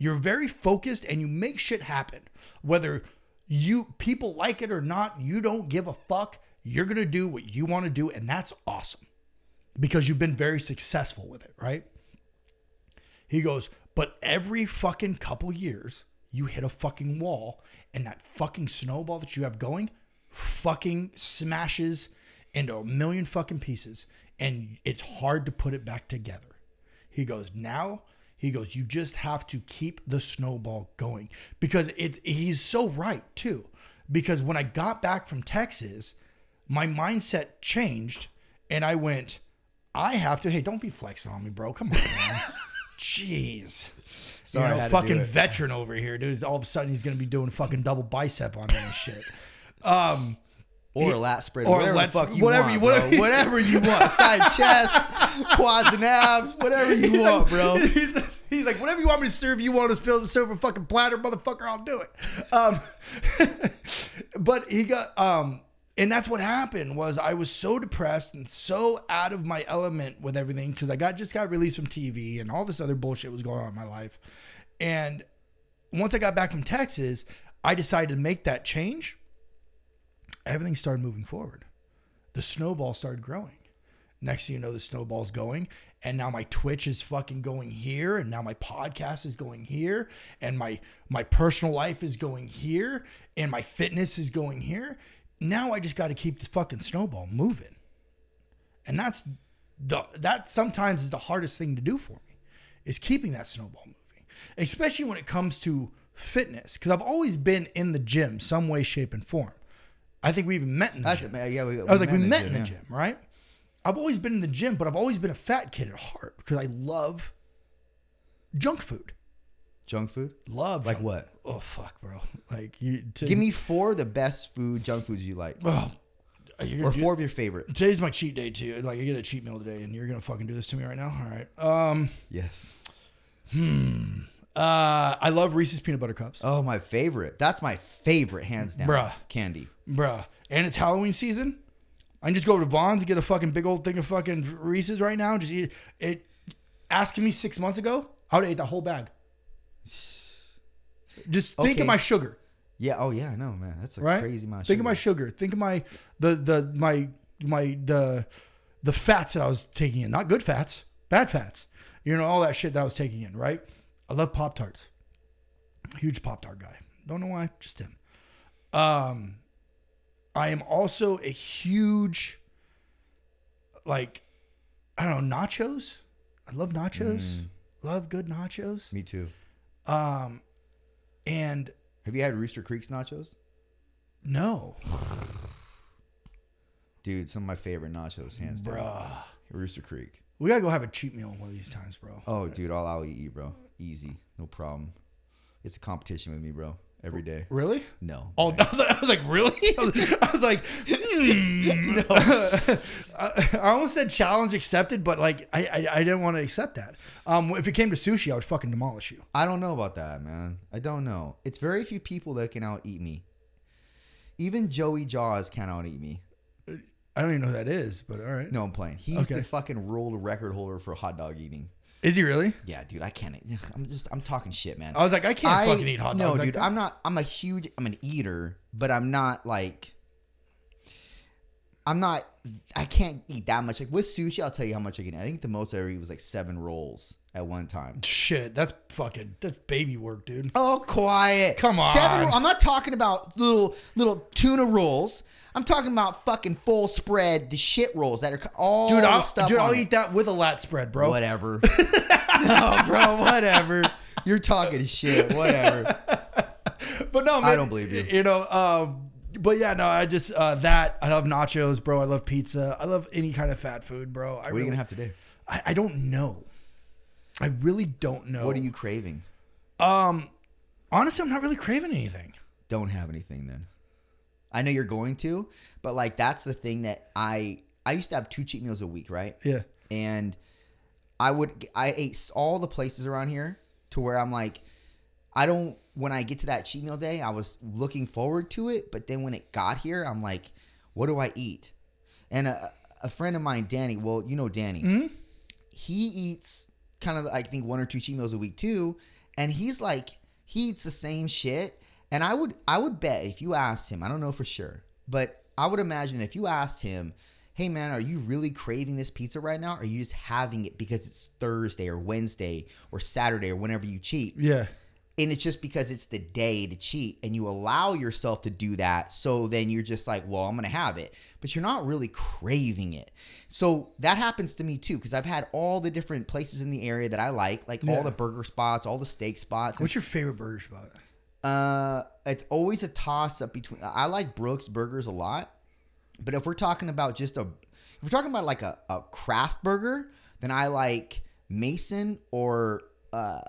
You're very focused and you make shit happen. Whether you people like it or not, you don't give a fuck. You're going to do what you want to do. And that's awesome because you've been very successful with it, right? He goes, But every fucking couple years, you hit a fucking wall and that fucking snowball that you have going fucking smashes into a million fucking pieces and it's hard to put it back together. He goes, now he goes, you just have to keep the snowball going because it's he's so right too. Because when I got back from Texas, my mindset changed and I went, I have to, hey, don't be flexing on me, bro. Come on, man. Jeez. Sorry, you know, had to do fucking veteran over here, dude. All of a sudden he's gonna be doing fucking double bicep on me and shit. Um or a lat spread, or whatever the fuck you whatever want, you- whatever you- whatever you want. Side chest, quads and abs, whatever you He's want, like, bro. He's, he's like, whatever you want me to serve, you want to fill serve a fucking platter, motherfucker, I'll do it. Um, but he got um, and that's what happened was I was so depressed and so out of my element with everything because I got just got released from TV and all this other bullshit was going on in my life, and once I got back from Texas, I decided to make that change. Everything started moving forward. The snowball started growing. Next thing you know, the snowball's going. And now my Twitch is fucking going here. And now my podcast is going here. And my my personal life is going here. And my fitness is going here. Now I just got to keep the fucking snowball moving. And that's the that sometimes is the hardest thing to do for me is keeping that snowball moving, especially when it comes to fitness. Because I've always been in the gym, some way, shape, and form. I think we even met in the That's gym. it, yeah. We, I was like, we met in the yeah. gym, right? I've always been in the gym, but I've always been a fat kid at heart because I love junk food. Junk food. Love Like junk- what? Oh fuck, bro! Like you to, Give me four of the best food junk foods you like, Oh, or do- four of your favorite. Today's my cheat day too. Like I get a cheat meal today, and you're gonna fucking do this to me right now. All right. Um. Yes. Hmm. Uh. I love Reese's peanut butter cups, Oh, my favorite. That's my favorite, hands down. Bruh. Candy. Bruh. And it's Halloween season. I can just go to Vons and get a fucking big old thing of fucking Reese's right now. Just eat it. Asking me six months ago, I would have ate the whole bag. Just think Okay. of my sugar. Yeah. Oh yeah. I know, man. That's a right? crazy amount. Of Think of my sugar. Think of my the the my my the the fats that I was taking in. Not good fats, bad fats. You know all that shit that I was taking in. Right? I love Pop Tarts. Huge Pop Tart guy. Don't know why, just him. Um, I am also a huge like I don't know nachos. I love nachos. Love good nachos. Me too. Um, and Have you had Rooster Creek's nachos? no, Dude, some of my favorite nachos, hands down. bruh. Rooster Creek. We gotta go have a cheat meal one of these times, bro. Oh, dude, all I'll eat, bro. Easy, no problem. It's a competition with me, bro. Every day. Really? No. Oh, I was like, I was like really? I was, I was like, hmm. I, I almost said challenge accepted, but like, I, I, I didn't want to accept that. Um, if it came to sushi, I would fucking demolish you. I don't know about that, man. I don't know. It's very few people that can out eat me. Even Joey Jaws can't out eat me. I don't even know who that is, but all right. No, I'm playing. He's Okay. the fucking world record holder for hot dog eating. Is he really? Yeah, dude, I can't. I'm just, I'm talking shit, man. I was like, I can't I- fucking eat hot dogs. No, like dude, that. I'm not. I'm a huge. I'm an eater, but I'm not like. I'm not. I can't eat that much. Like with sushi, I'll tell you how much I can. eat. I think the most I ever eat was like seven rolls at one time. Shit, that's fucking that's baby work, dude. Oh, quiet. Come on. Seven. I'm not talking about little little tuna rolls. I'm talking about fucking full spread, the shit rolls that are all Dude, I'll, stuff. dude, I'll it. eat that with a lat spread, bro. Whatever. no, bro. Whatever. You're talking shit. Whatever. But no, man, don't believe you. You know, um, but yeah, no, I just uh, that I love nachos, bro. I love pizza. I love any kind of fat food, bro. I What are you gonna have today? I, I don't know. I really don't know. What are you craving? Um, honestly, I'm not really craving anything. don't have anything then. I know you're going to, but like that's the thing that I I used to have two cheat meals a week, right? Yeah. And I would I ate all the places around here to where I'm like I don't when I get to that cheat meal day, I was looking forward to it, but then when it got here, I'm like what do I eat? And a, a friend of mine, Danny, well, you know Danny. Hmm. He eats kind of I think one or two cheat meals a week too, and he's like he eats the same shit. And I would I would bet if you asked him, I don't know for sure, but I would imagine if you asked him, "Hey man, are you really craving this pizza right now? Or are you just having it because it's Thursday or Wednesday or Saturday or whenever you cheat?" Yeah. And it's just because it's the day to cheat and you allow yourself to do that so then you're just like well i'm gonna have it but you're not really craving it so that happens to me too because i've had all the different places in the area that i like like Yeah. all the burger spots all the steak spots What's your favorite burger spot? uh it's always a toss up between i like brooks burgers a lot but if we're talking about just a if we're talking about like a, a craft burger then i like mason or uh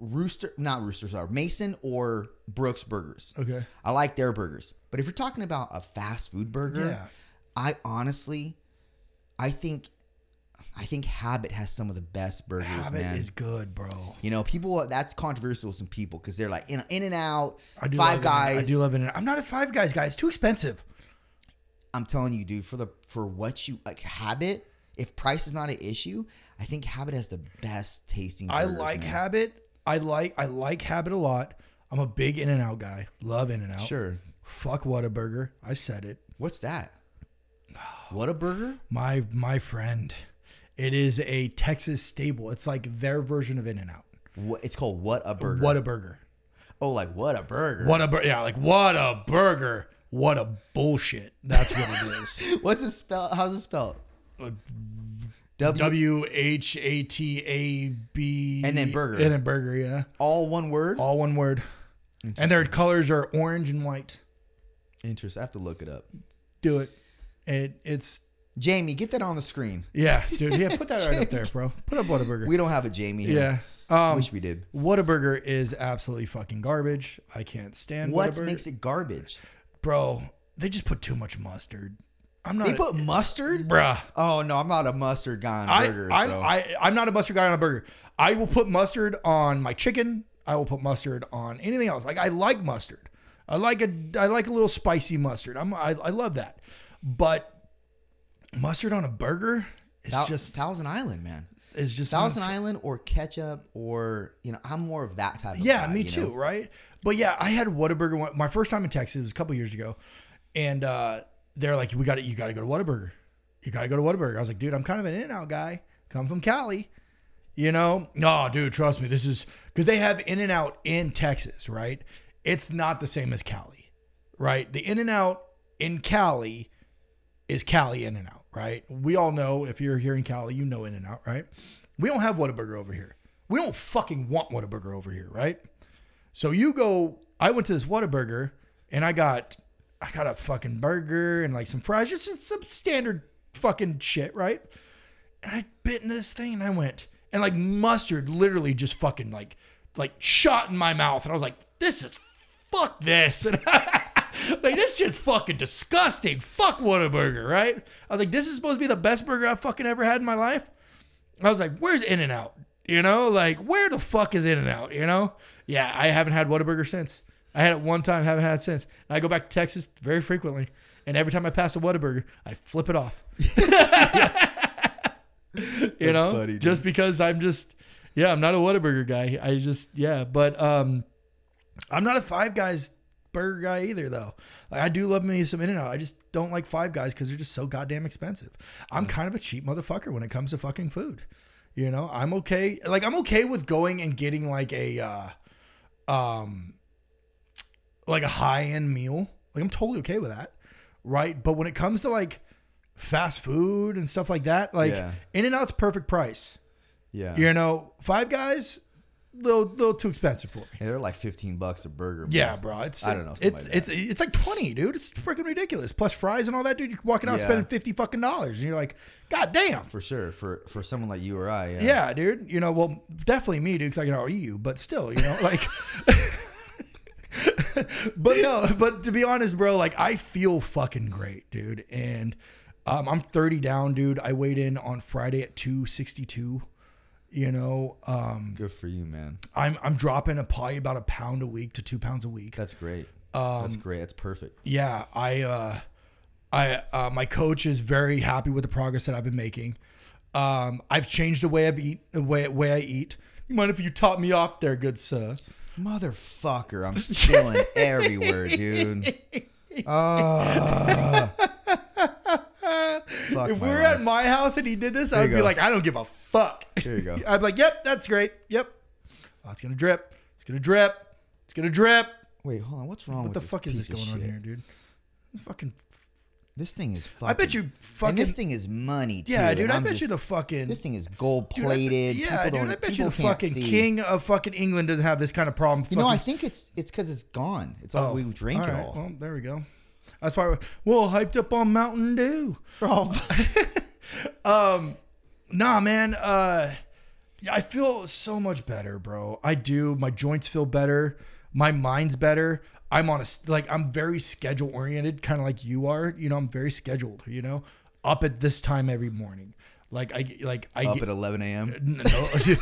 rooster not Roosters are mason or brooks burgers Okay. i like their burgers but if you're talking about a fast food burger Yeah. i honestly i think i think habit has some of the best burgers Habit man is good, bro. you know, people that's controversial with some people because they're like in, in and out, I do five guys. I do love it. I'm not a Five Guys guy. It's too expensive. I'm telling you, dude, for the for what you like habit, if price is not an issue, I think habit has the best tasting. I like man. Habit. I like I like Habit a lot. I'm a big In and Out guy. Love In and Out. Sure. Fuck Whataburger. I said it. What's that? What a burger! My my friend, it is a Texas stable. It's like their version of In and Out. What it's called? What a burger! What a burger! oh, like what a burger! What a burger! Yeah, like what a burger! What a bullshit! That's what it is. What's it spelled? How's it spelled? W, H A T A B And then burger. and then burger. Yeah, all one word. all one word. And their colors are orange and white. Interesting. I have to look it up. Do it. It it's Jamie, get that on the screen. yeah, dude. Yeah, put that right up there, bro. Put up Whataburger. We don't have a Jamie here. yeah. Um, Wish we did. Whataburger is absolutely fucking garbage. I can't stand What makes it garbage? bro? They just put too much mustard. I'm not. They put mustard. bruh. Oh no, I'm not a mustard guy on I, burgers. I'm, so. I, I'm not a mustard guy on a burger. I will put mustard on my chicken. I will put mustard on anything else. Like I like mustard. I like a I like a little spicy mustard. I'm I, I love that. But mustard on a burger is Thou- just Thousand Island, man. is just Thousand Island or ketchup or you know, I'm more of that type of Yeah, guy, me too, know? right? But yeah, I had Whataburger my first time in Texas was a couple years ago, and uh, they're like, "We got to, you got to go to Whataburger. You got to go to Whataburger." I was like, "Dude, I'm kind of an In-N-Out guy. Come from Cali, you know." No, dude, trust me, this is because they have In-N-Out in Texas, right? It's not the same as Cali, right? The In-N-Out in Cali is Cali In-N-Out, right? We all know if you're here in Cali, you know In-N-Out, right? We don't have Whataburger over here. We don't fucking want Whataburger over here, right? So you go. I went to this Whataburger and I got, I got a fucking burger and like some fries, just some standard fucking shit, right? And I bit into this thing and I went and like mustard literally just fucking like, like shot in my mouth and I was like, this is fuck this and. like this shit's fucking disgusting. Fuck Whataburger, right? I was like, this is supposed to be the best burger I've fucking ever had in my life. I was like, where's In and Out? You know, like where the fuck is In and Out? You know? Yeah, I haven't had Whataburger since. I had it one time, haven't had it since. And I go back to Texas very frequently. And every time I pass a Whataburger, I flip it off. you know? funny, just because I'm just yeah, I'm not a Whataburger guy. I just yeah, but um I'm not a Five Guys burger guy either though. Like I do love me some In and Out. I just don't like Five Guys because they're just so goddamn expensive. I'm kind of a cheap motherfucker when it comes to fucking food. You know, I'm okay. Like I'm okay with going and getting like a uh um like a high end meal. Like I'm totally okay with that. Right? But when it comes to like fast food and stuff like that, like Yeah. In and Out's perfect price. Yeah. You know, Five Guys, little little too expensive for me. Yeah, they're like 15 bucks a burger. bro. Yeah, bro. It's I don't know, It's like it's it's like twenty, dude. It's freaking ridiculous. Plus fries and all that, dude. You're walking out Yeah. spending fifty fucking dollars, and you're like, God damn. For sure. For for someone like you or I. Yeah. Yeah, dude. You know, well, definitely me, dude, because I can out eat you. But still, you know, like. but no, but to be honest, bro, like I feel fucking great, dude. And um, I'm 30 down, dude. I weighed in on Friday at 262. You know, um, Good for you, man. I'm I'm dropping a probably about a pound a week to two pounds a week. That's great. Um, That's great. That's perfect. yeah, I uh I uh my coach is very happy with the progress that I've been making. Um I've changed the way I eat the way way I eat. You mind if you top me off there, good sir? Motherfucker, I'm stealing everywhere, dude. Oh. Fuck if we were life. at my house and he did this, I'd be go. like, I don't give a fuck. There you go. I'd be like, Yep, that's great. Yep. Oh, it's gonna drip. It's gonna drip. It's gonna drip. Wait, hold on. What's wrong What with the fuck is this going on here, dude? This fucking This thing is fucking. I bet you fucking and this thing is money. Too, Yeah, dude, I bet you the fucking This thing is gold Dude, I bet- plated. Yeah, people dude, I bet you the fucking see. king of fucking England doesn't have this kind of problem. You know, I think it's it's because it's gone. It's all we drink all it all. Well, there we go. That's why we're well hyped up on Mountain Dew. Oh, Nah, man. Uh, yeah, I feel so much better, bro. I do. My joints feel better. My mind's better. I'm on a like I'm very schedule oriented, kind of like you are. You know, I'm very scheduled. You know, up at this time every morning. Like I like I up get, at 11 a.m. No.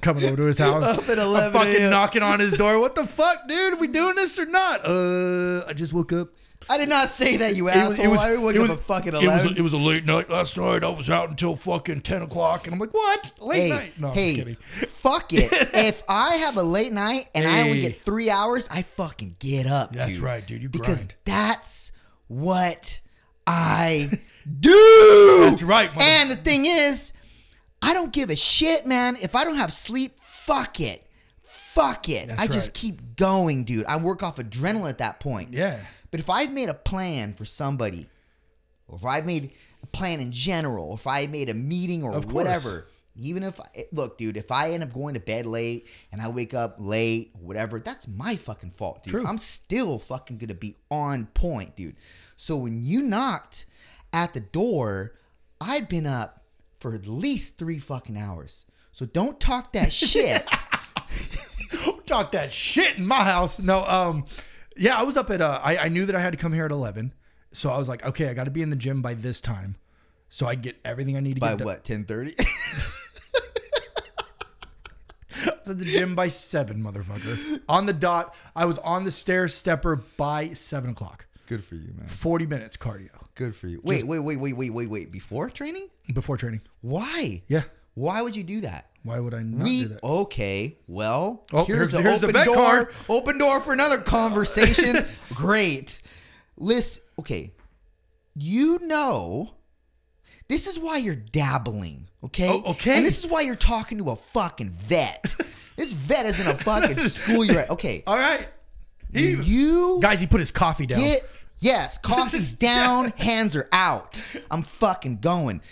Coming over to his house. Up at I'm 11 fucking knocking on his door. What the fuck, dude? Are we doing this or not? Uh, I just woke up. I did not say that, you It was- asshole. it was- I woke it up fucking it was, 11. it was a late night last night. I was out until fucking 10 o'clock. And I'm like, what? Late hey, night? No, I'm hey, just kidding. fuck it. if I have a late night and I only get three hours, I fucking get up. That's dude. right, dude. You because grind. that's what I do. That's right, mother- And the thing is, I don't give a shit, man. If I don't have sleep, fuck it. Fuck it. That's I just right. keep going, dude. I work off adrenaline at that point. Yeah. But if I've made a plan for somebody, or if I've made a plan in general, if I made a meeting or whatever, even if I, look, dude, if I end up going to bed late and I wake up late, whatever, that's my fucking fault, dude. True. I'm still fucking gonna be on point, dude. So when you knocked at the door, I'd been up for at least three fucking hours. So don't talk that shit. talk that shit in my house. No, um, yeah, I was up at uh, I, I knew that I had to come here at eleven, so I was like, okay, I got to be in the gym by this time, so I get everything I need to By get done. what, 1030? I was at the gym by seven, motherfucker. On the dot, I was on the stair stepper by seven o'clock. Good for you, man. Forty minutes cardio Good for you. Wait, wait, wait, wait, wait, wait, wait. Before training? before training. Why? Yeah, Why would you do that? Why would I not we do that? okay. Well, Oh, here's, here's- the here's open bet door. card. Open door for another conversation. Great. Listen, okay. You know, this is why you're dabbling. Okay. Oh, okay. And this is why you're talking to a fucking vet. this vet isn't a fucking school you're at. Okay. All right, he You guys, he put his coffee down. Get yes, coffee's down, hands are out. I'm fucking going.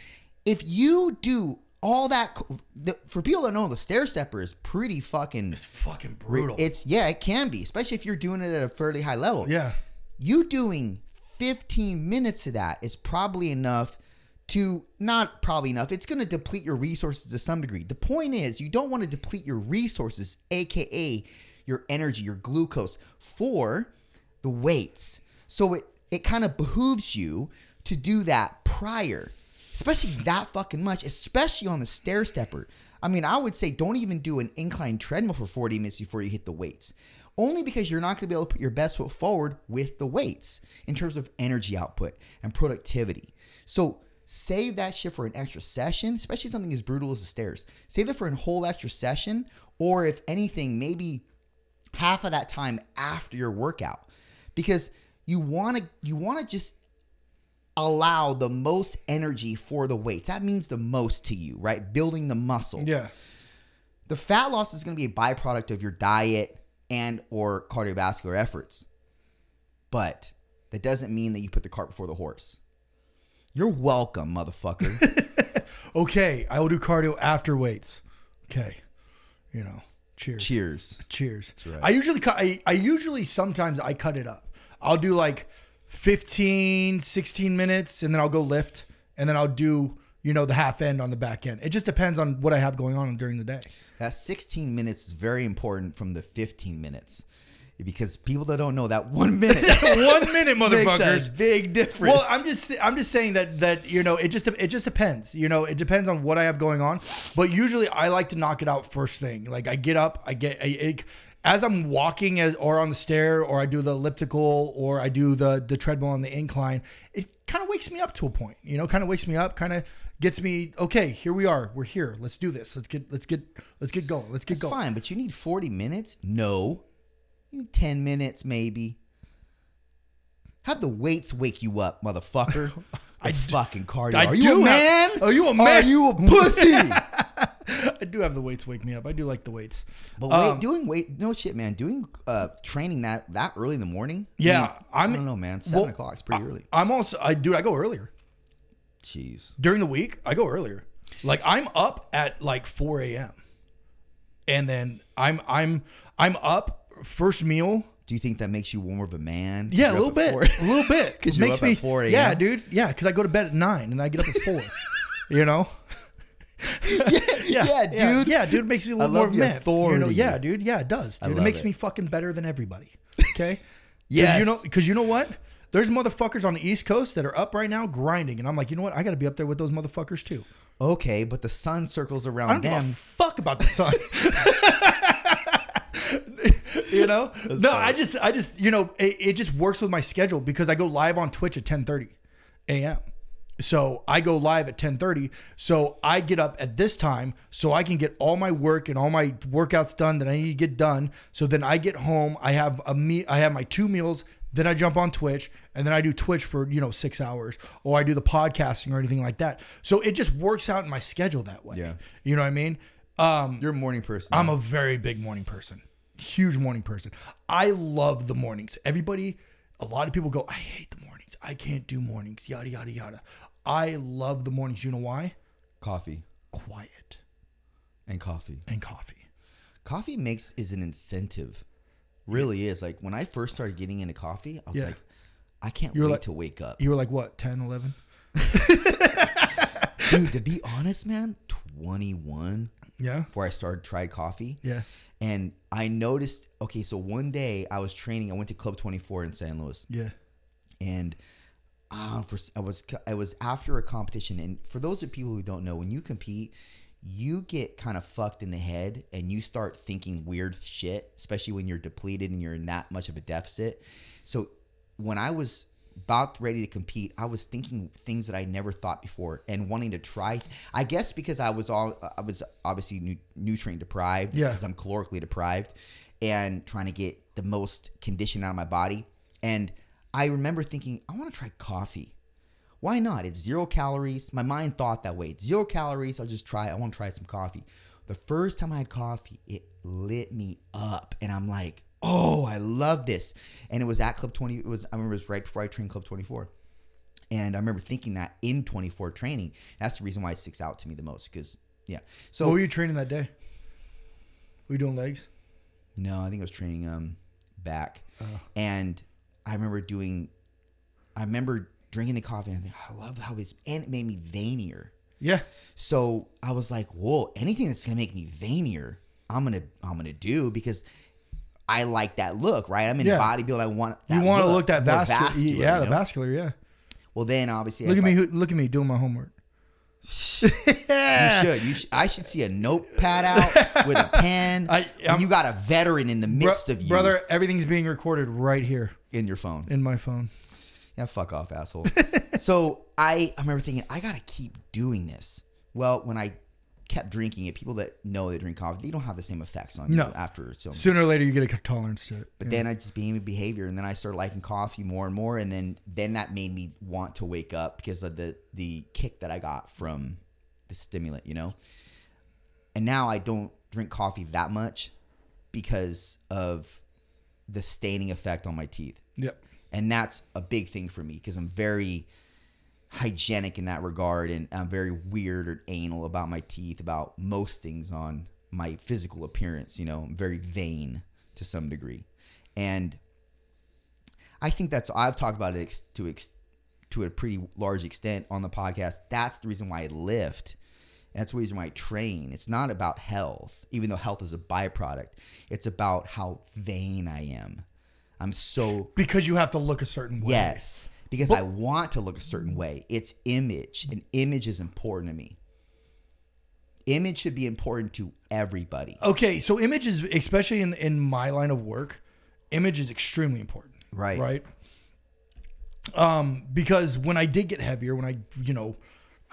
If you do all that, the, for people that know, the stair stepper is pretty fucking. it's Fucking brutal. It's yeah, it can be, especially if you're doing it at a fairly high level. yeah, you doing 15 minutes of that is probably enough to not probably enough. It's going to deplete your resources to some degree. The point is, you don't want to deplete your resources, aka your energy, your glucose, for the weights. So it it kind of behooves you to do that prior, especially that fucking much, especially on the stair stepper. I mean, I would say don't even do an incline treadmill for 40 minutes before you hit the weights. Only because you're not going to be able to put your best foot forward with the weights in terms of energy output and productivity. So save that shit for an extra session, especially something as brutal as the stairs. Save it for a whole extra session, or if anything, maybe half of that time after your workout because you want to you want to just allow the most energy for the weights that means the most to you right building the muscle yeah. the fat loss is going to be a byproduct of your diet and or cardiovascular efforts but that doesn't mean that you put the cart before the horse you're welcome motherfucker Okay, I will do cardio after weights. Okay, you know, cheers. cheers Cheers. right. I usually cut. I, I usually sometimes I cut it up. I'll do like 15, 16 minutes, and then I'll go lift, and then I'll do you know the half end on the back end. It just depends on what I have going on during the day. that 16 minutes is very important from the 15 minutes because people that don't know that one minute One minute, motherfuckers. big difference Well, I'm just I'm just saying that that you know it just it just depends. You know, it depends on what I have going on. But usually I like to knock it out first thing. Like I get up, I get I, it, as I'm walking as or on the stair or I do the elliptical or I do the the treadmill on the incline. It kind of wakes me up to a point. You know, kind of wakes me up, kind of gets me okay, here we are. We're here. Let's do this. Let's get let's get let's get going. Let's get It's going. fine, but you need 40 minutes? No. You need 10 minutes, maybe. Have the weights wake you up, motherfucker. I fucking cardio. I Are you a have- man? Are you a man? Are you a pussy? I do have the weights wake me up. I do like the weights. but wait, Um, doing weight, no shit, man. Doing uh training that that early in the morning. I Yeah, mean, I'm- I don't know, man. Seven well, o'clock is pretty early. I'm also I dude, I go earlier. Jeez. during the week, I go earlier. Like I'm up at like 4 a.m. And then I'm I'm I'm up first meal. Do you think that makes you more of a man? Yeah, a little bit. four? A little bit. 'Cause It you're makes me at 4 a.m.? Yeah, dude. Yeah, because I go to bed at nine and I get up at four. you know? yeah, dude. Yeah, dude. Makes me a little more love of a the man. You know? Yeah, dude. Yeah, it does. Dude. It makes it. me fucking better than everybody. Okay. yeah. You know, because you know what? There's motherfuckers on the East Coast that are up right now grinding, and I'm like, you know what? I got to be up there with those motherfuckers too. Okay, but the sun circles around I don't around give a fuck about the sun. you know? no, I just, I just, you know, it, it just works with my schedule because I go live on Twitch at 10:30 a.m. So I go live at 10:30. So I get up at this time so I can get all my work and all my workouts done that I need to get done. So then I get home, I have a me I have my two meals, Then I jump on Twitch and then I do Twitch for, you know, six hours or I do the podcasting or anything like that. So it just works out in my schedule that way. Yeah. You know what I mean? Um, You're a morning person. I'm a very big morning person, huge morning person. I love the mornings. Everybody, a lot of people go, I hate the mornings. I can't do mornings, yada, yada, yada. I love the mornings. You know why? coffee Quiet and coffee. and coffee. Coffee makes is an incentive. Really is. Like when I first started getting into coffee, I was Yeah. like, I can't You're wait like- to wake up. You were like, what, 10, 11? Dude, to be honest, man, 21 Yeah. before I started tried coffee. Yeah. And I noticed, okay, so one day I was training, I went to Club 24 in San Luis. Yeah. and uh, for I was I was after a competition, and for those of people who don't know, when you compete, you get kind of fucked in the head, and you start thinking weird shit, especially when you're depleted and you're in that much of a deficit. So when I was about ready to compete, I was thinking things that I never thought before, and wanting to try. I guess because I was all I was obviously nu- nutrient deprived, Yeah. because I'm calorically deprived, and trying to get the most condition out of my body, and I remember thinking, I want to try coffee. Why not? It's zero calories. My mind thought that way. It's zero calories. I'll just try. I want to try some coffee. The first time I had coffee, it lit me up, and I'm like, oh, I love this. And it was at Club 20. It was I remember it was right before I trained Club 24. And I remember thinking that in 24 training, that's the reason why it sticks out to me the most. Because yeah, so what were you training that day? Were you doing legs? No, I think I was training um back, Oh. and I remember doing. I remember drinking the coffee, and I think I love how it's and it made me veinier. Yeah. So I was like, "Whoa! Anything that's gonna make me veinier, I'm gonna I'm gonna do because I like that look, right? I'm in Yeah. bodybuilding. I want that You want to look that more vascular. yeah, you the know? vascular. Yeah. Well, then obviously, Look at me. I- Look at me doing my homework. You should. You sh- I should see a notepad out with a pen. I- you got a veteran in the Bro- midst of you, brother, everything's being recorded right here in your phone. in my phone. Yeah, fuck off, asshole. so I, I remember thinking, I gotta keep doing this. Well, when I kept drinking it, people that know they drink coffee, they don't have the same effects on No. you after. So, Sooner or later, you get a tolerance to it. but then I just became a behavior, and then I started liking coffee more and more, and then then that made me want to wake up because of the the kick that I got from the stimulant, you know. And now I don't drink coffee that much because of the staining effect on my teeth Yep. and that's a big thing for me because I'm very hygienic in that regard, and I'm very weird or anal about my teeth, about most things on my physical appearance. You know, I'm very vain to some degree, and I think that's I've talked about it to to a pretty large extent on the podcast. That's the reason why I lift. That's the reason why I train. It's not about health, even though health is a byproduct. It's about how vain I am. I'm so Because you have to look a certain way. Yes, because I want to look a certain way. It's image, and image is important to me. Image should be important to everybody. Okay, so image is especially in in my line of work, image is extremely important. Right. Right. Um, because when I did get heavier, when I you know,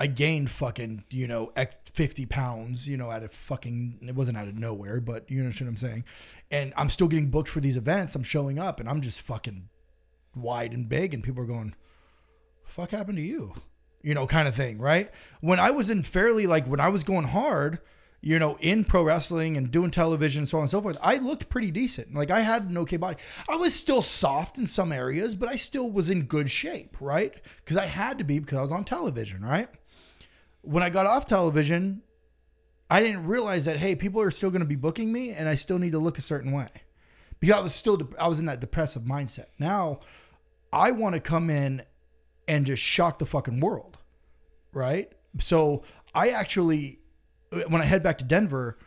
I gained fucking you know X fifty pounds, you know, out of fucking it wasn't out of nowhere, but you know what I'm saying, and I'm still getting booked for these events. I'm showing up, and I'm just fucking wide and big, and people are going, "Fuck happened to you?" You know, kind of thing, right? When I was in fairly like when I was going hard, you know, in pro wrestling and doing television, and so on and so forth, I looked pretty decent. Like I had an okay body. I was still soft in some areas, but I still was in good shape, right? Because I had to be because I was on television, right? When I got off television, I didn't realize that hey, people are still going to be booking me, and I still need to look a certain way because I was still I was in that depressive mindset. Now, I want to come in and just shock the fucking world, right? So I actually, when I head back to Denver,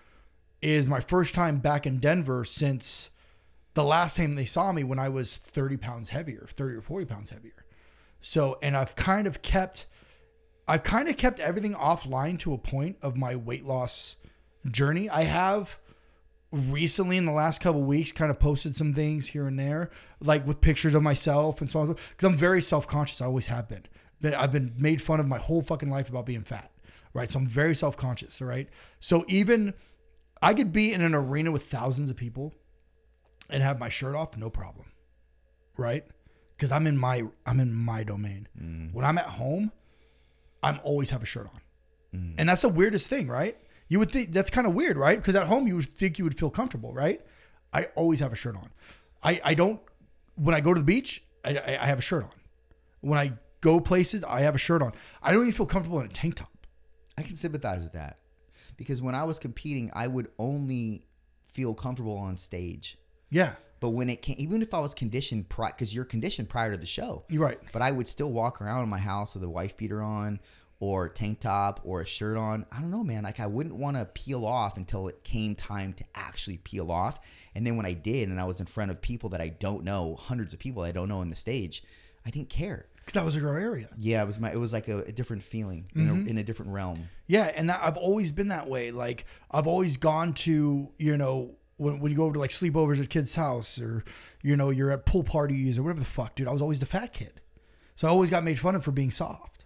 is my first time back in Denver since the last time they saw me when I was 30 pounds heavier, 30 or 40 pounds heavier. So, and I've kind of kept, I've kind of kept everything offline to a point of my weight loss journey. I have recently in the last couple weeks kind of posted some things here and there like with pictures of myself and so on because i'm very self-conscious i always have been but i've been made fun of my whole fucking life about being fat right so i'm very self-conscious all right so even i could be in an arena with thousands of people and have my shirt off no problem right because I'm in my I'm in my domain. Mm. When I'm at home, I'm always have a shirt on, Mm. and that's the weirdest thing, right? You would think that's kind of weird, right? Because at home you would think you would feel comfortable, right? I always have a shirt on. I I don't when I go to the beach, I I, I have a shirt on. When I go places, I have a shirt on. I don't even feel comfortable in a tank top. I can sympathize with that because when I was competing, I would only feel comfortable on stage. Yeah, But when it came, even if I was conditioned, because you're conditioned prior to the show, you're right. but I would still walk around in my house with a wife beater on or tank top or a shirt on. I don't know, man. Like I wouldn't want to peel off until it came time to actually peel off. And then when I did, and I was in front of people that I don't know, hundreds of people I don't know on the stage, I didn't care. Because that was your area. Yeah, it was my. It was like a, a different feeling in, a, mm-hmm. in a different realm. Yeah, and I've always been that way. Like I've always gone to, you know, when, when you go over to like sleepovers at kids' house or, you know, you're at pool parties or whatever the fuck, dude. I was always the fat kid. So I always got made fun of for being soft.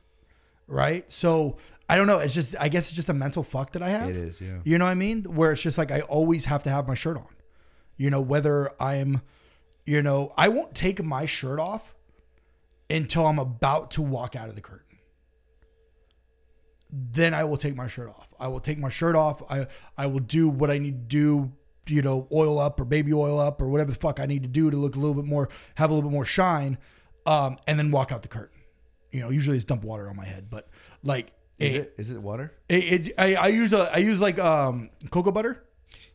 Right? So I don't know. It's just I guess it's just a mental fuck that I have. It is, yeah. You know what I mean? Where it's just like I always have to have my shirt on. You know, whether I'm you know, I won't take my shirt off until I'm about to walk out of the curtain then I will take my shirt off. I will take my shirt off. I I will do what I need to do, you know, oil up or baby oil up or whatever the fuck I need to do to look a little bit more, have a little bit more shine, um, and then walk out the curtain. You know, usually it's dump water on my head, but like Is it, it? Is it water? it, it- I, I use a I use like um cocoa butter.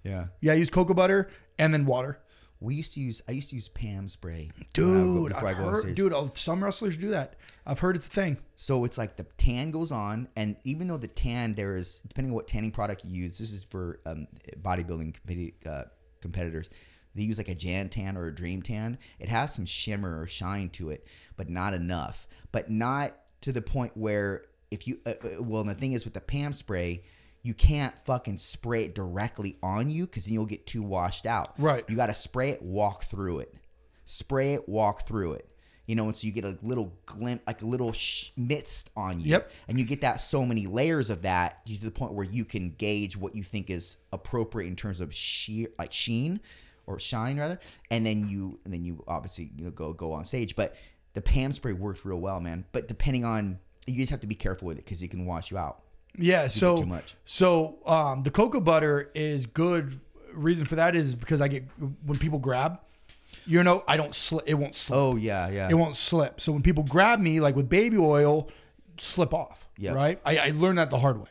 Yeah. Yeah, I use cocoa butter and then water. We used to use. I used to use Pam spray. when I would Dude, I on heard, dude, oh, some wrestlers do that. I've heard it's a thing. So it's like the tan goes on, and even though the tan there is depending on what tanning product you use, this is for um, bodybuilding competi- uh, competitors. They use like a Jan tan or a Dream tan. It has some shimmer or shine to it, but not enough. But not to the point where if you uh, uh, well, and the thing is with the Pam spray, you can't fucking spray it directly on you because then you'll get too washed out. Right. You got to spray it, walk through it. Spray it, walk through it. You know, and so you get a little glimpse, like a little sh- mist on you. Yep. And you get that so many layers of that to the point where you can gauge what you think is appropriate in terms of sheer, like sheen or shine rather. And then you, and then you obviously you know go go on stage. But the Pam spray works real well, man. But depending on, you just have to be careful with it because it can wash you out. Yeah, so too much. so um, the cocoa butter is good. Reason for that is because I get when people grab, you know, I don't slip. It won't slip. Oh yeah, yeah. It won't slip. So when people grab me, like with baby oil, slip off. Yep. Right. I, I learned that the hard way.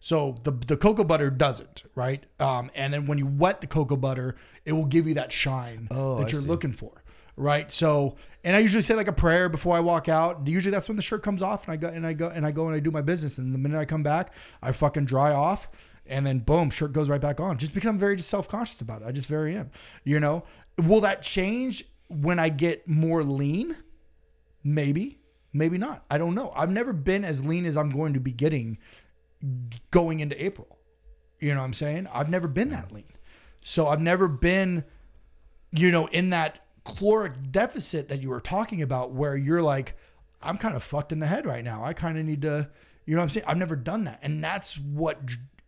So the the cocoa butter doesn't. Right. Um, and then when you wet the cocoa butter, it will give you that shine Oh, that I you're see. looking for. Right. So and I usually say like a prayer before I walk out. Usually that's when the shirt comes off and I go and I go and I go and I do my business. And the minute I come back, I fucking dry off. And then boom, shirt goes right back on. Just become very self conscious about it. I just very am. You know, will that change when I get more lean? Maybe, maybe not. I don't know. I've never been as lean as I'm going to be getting going into April. You know what I'm saying? I've never been that lean. So I've never been, you know, in that caloric deficit that you were talking about where you're like, I'm kind of fucked in the head right now. I kind of need to, you know what I'm saying? I've never done that. And that's what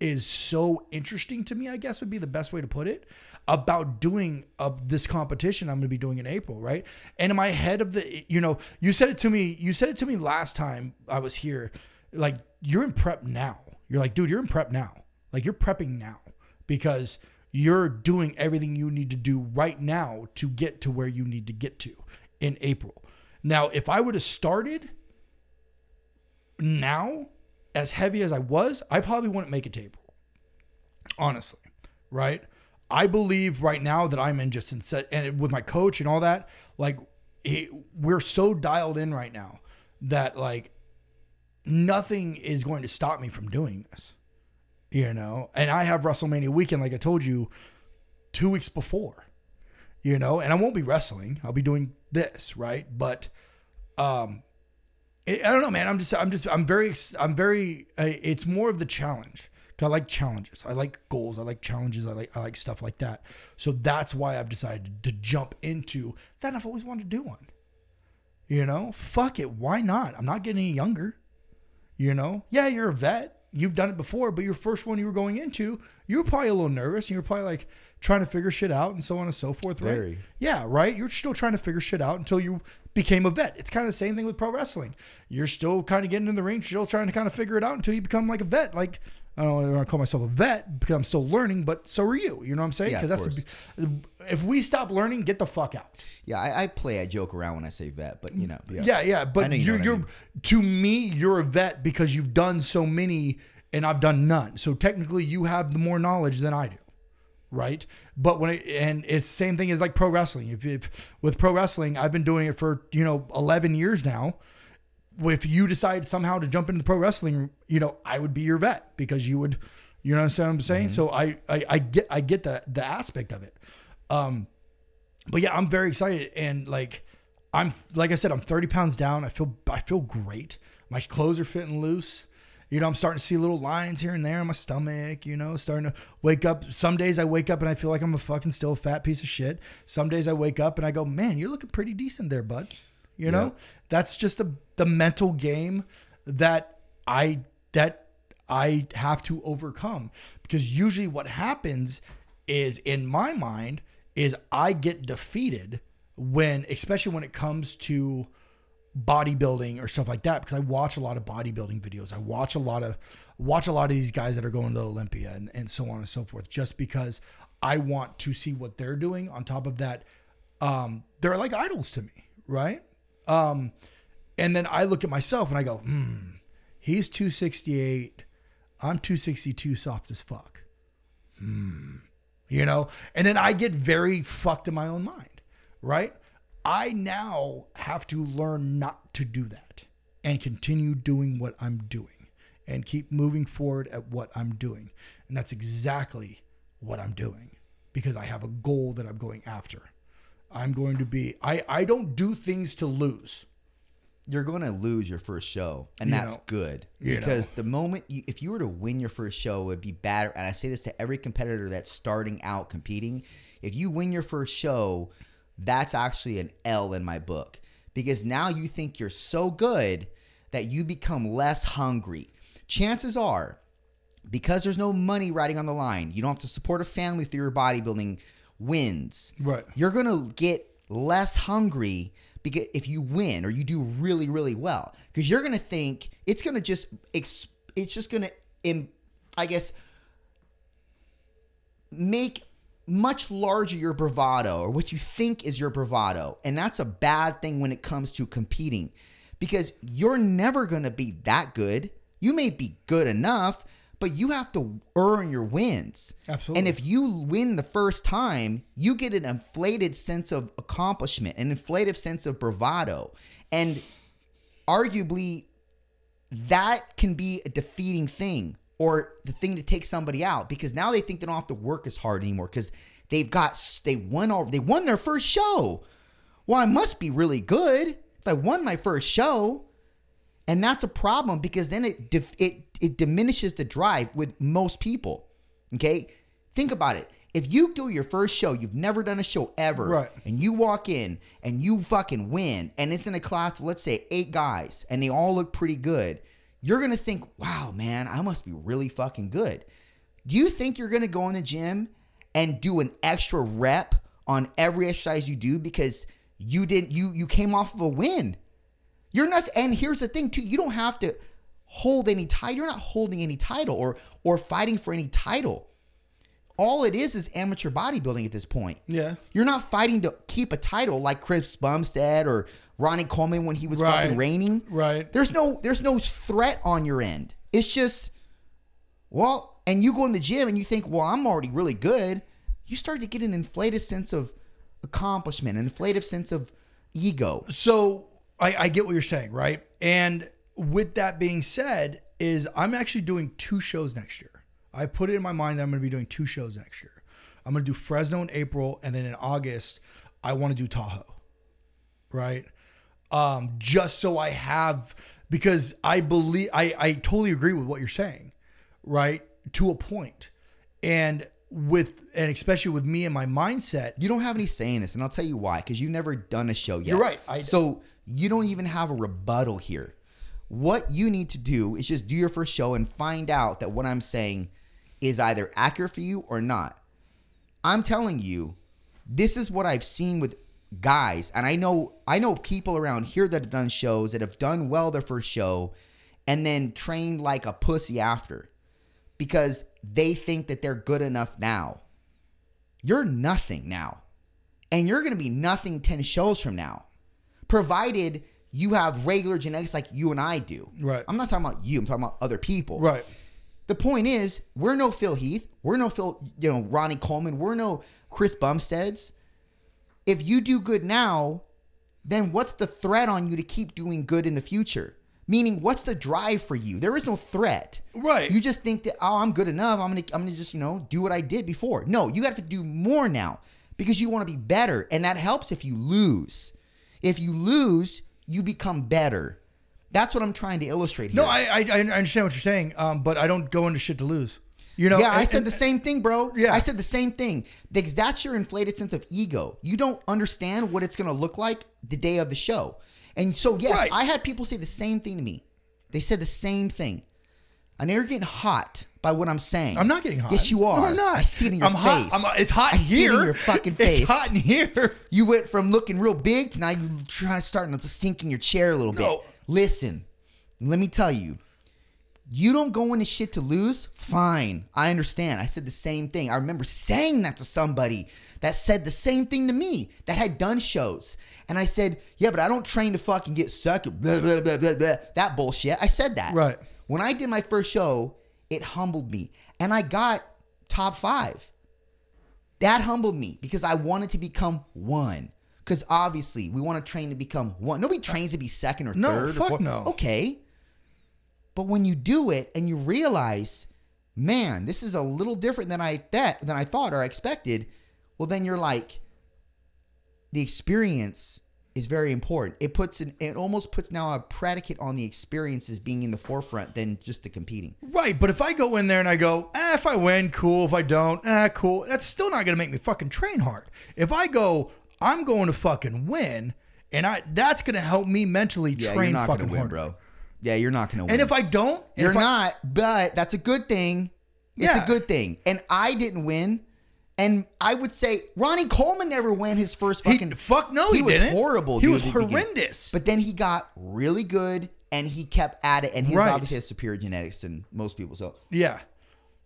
is so interesting to me, I guess would be the best way to put it about doing this competition I'm going to be doing in April, right? And in my head of the, you know, you said it to me, you said it to me last time I was here, like you're in prep now. You're like, dude, you're in prep now. Like you're prepping now because you're doing everything you need to do right now to get to where you need to get to in April. Now, if I would have started now as heavy as I was, I probably wouldn't make it to April. Honestly, right? I believe right now that I'm in just in set and with my coach and all that, like it, we're so dialed in right now that like nothing is going to stop me from doing this. You know, and I have WrestleMania weekend, like I told you, two weeks before. You know, and I won't be wrestling. I'll be doing this, right? But um I I don't know, man. I'm just, I'm just, I'm very, I'm very. It's more of the challenge. I like challenges. I like goals. I like challenges. I like, I like stuff like that. So that's why I've decided to jump into that. I've always wanted to do one. You know, fuck it. Why not? I'm not getting any younger. You know, yeah, you're a vet. You've done it before, but your first one you were going into, you were probably a little nervous and you were probably like trying to figure shit out and so on and so forth, right? Very. Yeah, right. You're still trying to figure shit out until you became a vet. It's kind of the same thing with pro wrestling. You're still kind of getting in the ring, still trying to kind of figure it out until you become like a vet. Like I don't want to call myself a vet because I'm still learning, but so are you. You know what I'm saying? Yeah, of that's the, if we stop learning, get the fuck out. Yeah, I, I play, I joke around when I say vet, but you know, yeah, Yeah, yeah, but you you're, I you're mean. to me, you're a vet because you've done so many and I've done none. So technically, you have the more knowledge than I do, right? But when it, and it's same thing as like pro wrestling. If, if with pro wrestling, I've been doing it for you know 11 years now. If you decide somehow to jump into the pro wrestling, you know I would be your vet because you would, you know what I'm saying. Mm-hmm. So I, I I get I get the the aspect of it. Um, but yeah, I'm very excited and like I'm like I said, I'm 30 pounds down. I feel I feel great. My clothes are fitting loose. You know, I'm starting to see little lines here and there in my stomach. You know, starting to wake up. Some days I wake up and I feel like I'm a fucking still fat piece of shit. Some days I wake up and I go, man, you're looking pretty decent there, bud. You know, that's just the the mental game that I that I have to overcome because usually what happens is in my mind is I get defeated when especially when it comes to bodybuilding or stuff like that because I watch a lot of bodybuilding videos. I watch a lot of watch a lot of these guys that are going to Olympia and, and so on and so forth just because I want to see what they're doing. On top of that, um, they're like idols to me, right? Um, and then I look at myself and I go, hmm, he's 268. I'm 262 soft as fuck. Hmm. You know? And then I get very fucked in my own mind, right? I now have to learn not to do that and continue doing what I'm doing and keep moving forward at what I'm doing. And that's exactly what I'm doing because I have a goal that I'm going after. I'm going to be, I, I don't do things to lose. You're going to lose your first show, and You that's know. good because know. the moment you, if you were to win your first show, it would be bad. And I say this to every competitor that's starting out competing: if you win your first show, that's actually an L in my book because now you think you're so good that you become less hungry. Chances are, because there's no money riding on the line, you don't have to support a family through your bodybuilding wins. Right. You're gonna get less hungry because if you win or you do really really well, because you're gonna think it's gonna just it's just gonna I guess make much larger your bravado or what you think is your bravado. And that's a bad thing when it comes to competing because you're never to be that good. You may be good enough, but you have to earn your wins. Absolutely. And if you win the first time, you get an inflated sense of accomplishment, an inflated sense of bravado. And arguably, that can be a defeating thing or the thing to take somebody out because now they think they don't have to work as hard anymore because they've got they won all they won their first show. Well, I must be really good if I won my first show, and that's a problem because then it dif- it it diminishes the drive with most people. Okay, think about it. If you do your first show, you've never done a show ever, Right. and you walk in and you fucking win, and it's in a class of let's say eight guys, and they all look pretty good, you're gonna think, wow, man, I must be really fucking good. Do you think you're gonna go in the gym and do an extra rep on every exercise you do because you didn't you you came off of a win? You're not and here's the thing too, you don't have to hold any title. You're not holding any title or or fighting for any title. All it is is amateur bodybuilding at this point. Yeah. You're not fighting to keep a title like Chris Bumstead or Ronnie Coleman when he was Right. fucking reigning. Right. There's no there's no threat on your end. It's just well, and you go in the gym and you think, well, I'm already really good. You start to get an inflated sense of accomplishment, an inflated sense of ego. So I, I get what you're saying, right? And with that being said, is I'm actually doing two shows next year. I put it in my mind that I'm going to be doing two shows next year. I'm going to do Fresno in April, and then in August, I want to do Tahoe, right? Um, just so I have because I believe I I totally agree with what you're saying, right? To a point, and with and especially with me and my mindset, You don't have any say in this, and I'll tell you why. Because you've never done a show yet. You're right. I- so you don't even have a rebuttal here. What you need to do is just do your first show and find out that what I'm saying is either accurate for you or not. I'm telling you, this is what I've seen with guys, and I know I know people around here that have done shows that have done well their first show and then trained like a pussy after because they think that they're good enough now. You're nothing now. And you're going to be nothing 10 shows from now. Provided you have regular genetics like you and I do. Right. I'm not talking about you, I'm talking about other people. Right. The point is, we're no Phil Heath. We're no Phil, you know, Ronnie Coleman. We're no Chris Bumsteads. If you do good now, then what's the threat on you to keep doing good in the future? Meaning, what's the drive for you? There is no threat. Right. You just think that oh, I'm good enough. I'm gonna I'm gonna just you know do what I did before. No, you have to do more now because you want to be better, and that helps if you lose. If you lose, you become better. That's what I'm trying to illustrate here. No, I, I I understand what you're saying, um, but I don't go into shit to lose. You know, yeah, I said and- the same thing, bro. Yeah. I said the same thing. Because that's your inflated sense of ego. You don't understand what it's going to look like the day of the show. And so, yes, Right. I had people say the same thing to me. They said the same thing. I know you're getting hot by what I'm saying. I'm not getting hot. Yes, you are. No, I'm not. I see it in your I'm face. hot. I'm, it's hot I in see here. it in your fucking face. It's hot in here. You went from looking real big to now you trying starting to sink in your chair a little bit. Listen, let me tell you. You don't go into shit to lose? Fine. I understand. I said the same thing. I remember saying that to somebody that said the same thing to me that had done shows. And I said, Yeah, but I don't train to fucking get sucked. Blah, blah, blah, blah, blah. That bullshit. I said that. Right. When I did my first show, it humbled me. And I got top five. That humbled me because I wanted to become one. Because obviously, we want to train to become one. Nobody trains to be second or No, third. or fuck fourth. no. Okay. But when you do it and you realize, man, this is a little different than I that than I thought or I expected, well, then you're like, the experience is very important. It puts an it almost puts now a predicate on the experiences being in the forefront than just the competing. Right, but if I go in there and I go, eh, if I win, cool. If I don't, eh, cool. That's still not gonna make me fucking train hard. If I go, I'm going to fucking win, and I that's gonna help me mentally Yeah, train you're not fucking gonna win, hard. bro. Yeah, you're not gonna win. And if I don't, You're if I- not, but that's a good thing. It's Yeah. a good thing. And I didn't win. And I would say Ronnie Coleman never won his first He- fucking. fuck no, he was didn't. horrible. He was horrendous. But then he got really good, and he kept at it. And he's Right. obviously has superior genetics than most people. So yeah,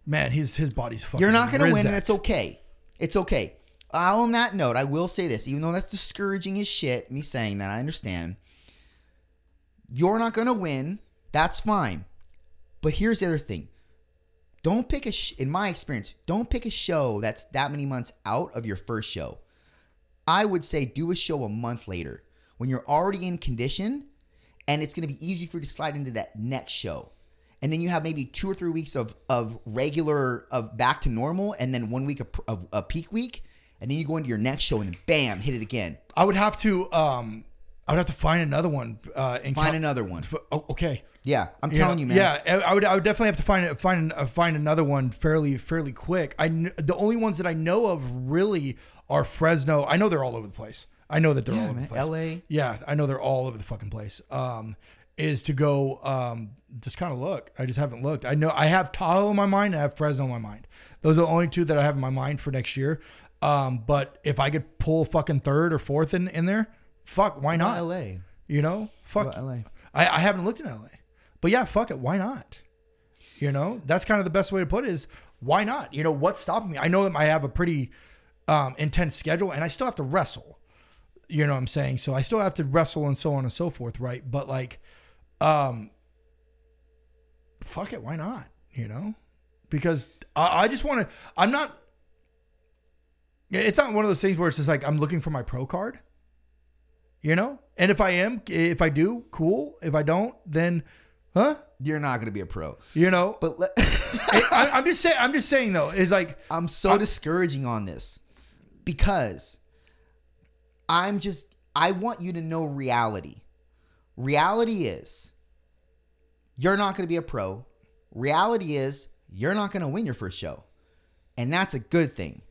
man, his his body's fucking. you're not going to win, and it's okay. It's okay. Uh, on that note, I will say this, even though that's discouraging as shit, me saying that, I understand. You're not going to win. That's fine. But here's the other thing. Don't pick a, sh- in my experience, don't pick a show that's that many months out of your first show. I would say do a show a month later when you're already in condition and it's going to be easy for you to slide into that next show. And then you have maybe two or three weeks of, of regular, of back to normal, and then one week of, a peak week. And then you go into your next show and then bam, hit it again. I would have to. um I would have to find another one. Uh, and Find count- another one. F- oh, okay. Yeah, I'm You telling you, man. Yeah, I would. I would definitely have to find find uh, find another one fairly fairly quick. I kn- the only ones that I know of really are Fresno. I know they're all over the place. I know that they're all over man. the place. LA. Yeah, I know they're all over the fucking place. Um, is to go um just kind of look. I just haven't looked. I know I have Tahoe in my mind. I have Fresno in my mind. Those are the only two that I have in my mind for next year. Um, but if I could pull fucking third or fourth in in there, fuck, why Not? LA. You know, fuck LA? I, I haven't looked in LA, but yeah, fuck it. Why not? You know, that's kind of the best way to put it is why not? You know, what's stopping me? I know that I have a pretty um, intense schedule and I still have to wrestle. You know what I'm saying? So I still have to wrestle and so on and so forth, right? But like, um, fuck it. Why not? You know, because I, I just want to, I'm not, it's not one of those things where it's just like, I'm looking for my pro card you know and if i am if i do cool if i don't then huh You're not going to be a pro. you know But let, I, i'm just saying i'm just saying though is like I'm so discouraging on this because I'm just I want you to know reality. Reality is you're not going to be a pro. Reality is you're not going to win your first show. And that's a good thing.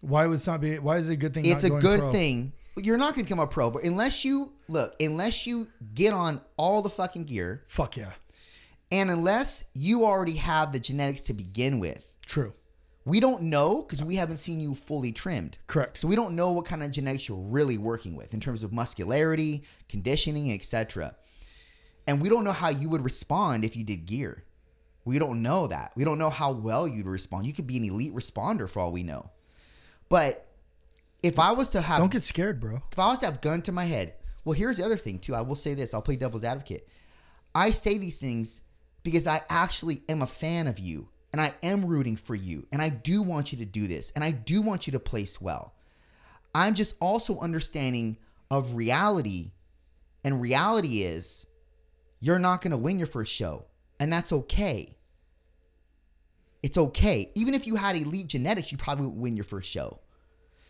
why would it not be why is it a good thing It's a good pro? thing you're not going to become a pro, but unless you look, unless you get on all the fucking gear, Fuck yeah. and unless you already have the genetics to begin with, True. we don't know because we haven't seen you fully trimmed. Correct. So we don't know what kind of genetics you're really working with in terms of muscularity, conditioning, etc. And we don't know how you would respond if you did gear. We don't know that. We don't know how well you'd respond. You could be an elite responder for all we know. But if I was to have Don't get scared, bro. if I was to have gun to my head, well, here's the other thing too. I will say this. I'll play devil's advocate. I say these things because I actually am a fan of you and I am rooting for you and I do want you to do this and I do want you to place well. I'm just also understanding of reality and reality is you're not going to win your first show and that's okay. It's okay. Even if you had elite genetics, you probably would win your first show.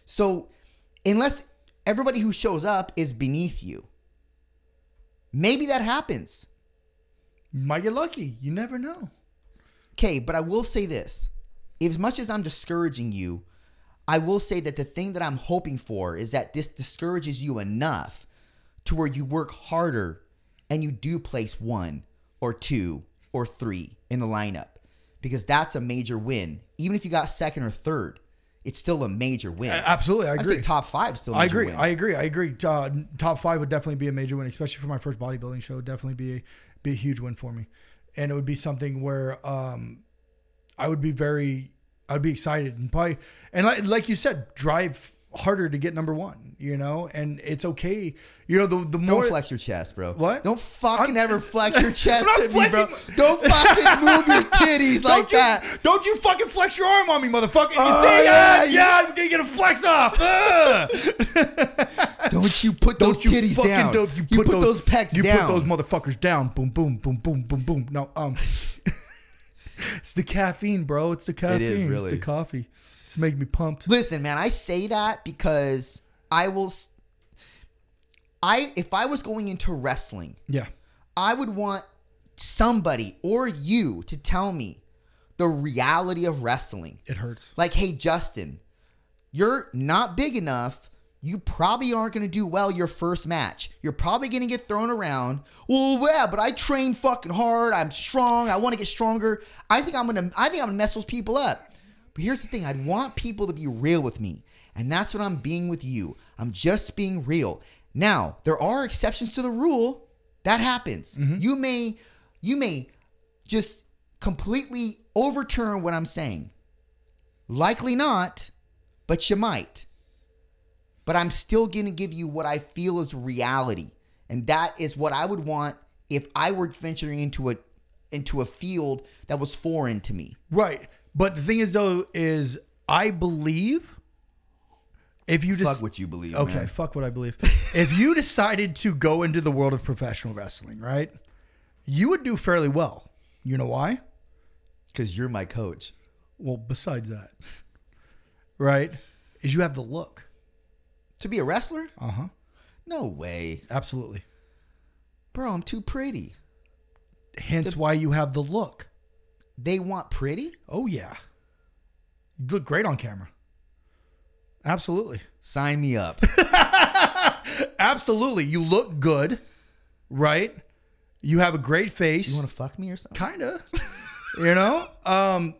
So, unless everybody who shows up is beneath you, maybe that happens. You might get lucky. You never know. Okay, but I will say this. As much as I'm discouraging you, I will say that the thing that I'm hoping for is that this discourages you enough to where you work harder and you do place one or two or three in the lineup because that's a major win. Even if you got second or third, it's still a major win. Absolutely, I agree. say top five still. a I major agree. win. I agree. I agree. Uh, top five would definitely be a major win, especially for my first bodybuilding show. Definitely be a, be a huge win for me, and it would be something where um, I would be very, I'd be excited and probably, and like, like you said, drive harder to get number one. You know, and it's okay. You know, the the more Don't flex your chest, bro. What? Don't fucking I'm- ever flex your chest at me, bro. Don't fucking move your titties like you, that. Don't you fucking flex your arm on me, motherfucker. You Oh, say, yeah, yeah, you- yeah, I'm gonna get a flex off. Don't you put those Don't you titties fucking down. Don't, you, put, those, pecs you down. You put those motherfuckers down. Boom, boom, boom, boom, boom, boom. No, um, it's the caffeine, bro. It's the caffeine. It is really. It's the coffee. It's making me pumped. Listen, man, I say that because I will. I if I was going into wrestling, Yeah, I would want somebody or you to tell me the reality of wrestling. it hurts. Like, hey, Justin, you're not big enough. You probably aren't going to do well your first match. You're probably going to get thrown around. Well, yeah, but I train fucking hard. I'm strong. I want to get stronger. I think I'm going to I think I'm going to mess those people up. But here's the thing, I'd want people to be real with me. And that's what I'm being with you. I'm just being real. Now, there are exceptions to the rule. That happens. Mm-hmm. You may you may just completely overturn what I'm saying. Likely not, but you might. But I'm still going to give you what I feel is reality. And that is what I would want if I were venturing into a into a field that was foreign to me. Right, but the thing is, though, is I believe if you just Fuck what you believe. Okay, fuck what I believe. if you decided to go into the world of professional wrestling, right, you would do fairly well. You know why? Because you're my coach. Well, besides that, right, is you have the look. To be a wrestler? Uh huh. No way. Absolutely. Bro, I'm too pretty. Hence why you have the look. They want pretty? Oh yeah, you look great on camera. Absolutely, Sign me up. absolutely. You look good, right? You have a great face. You want to fuck me or something? kinda you know um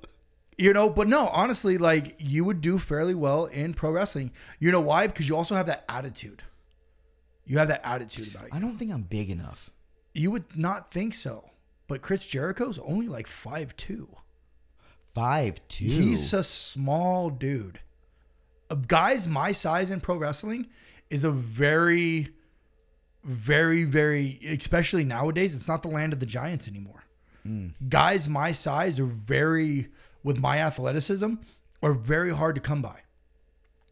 you know but no honestly like you would do fairly well in pro wrestling you know why because you also have that attitude you have that attitude about I don't think I'm big enough. you would not think so but chris jericho's only like five two. Five two. he's a small dude Uh, guys my size in pro wrestling is a very very very especially nowadays it's not the land of the giants anymore guys my size are very with my athleticism are very hard to come by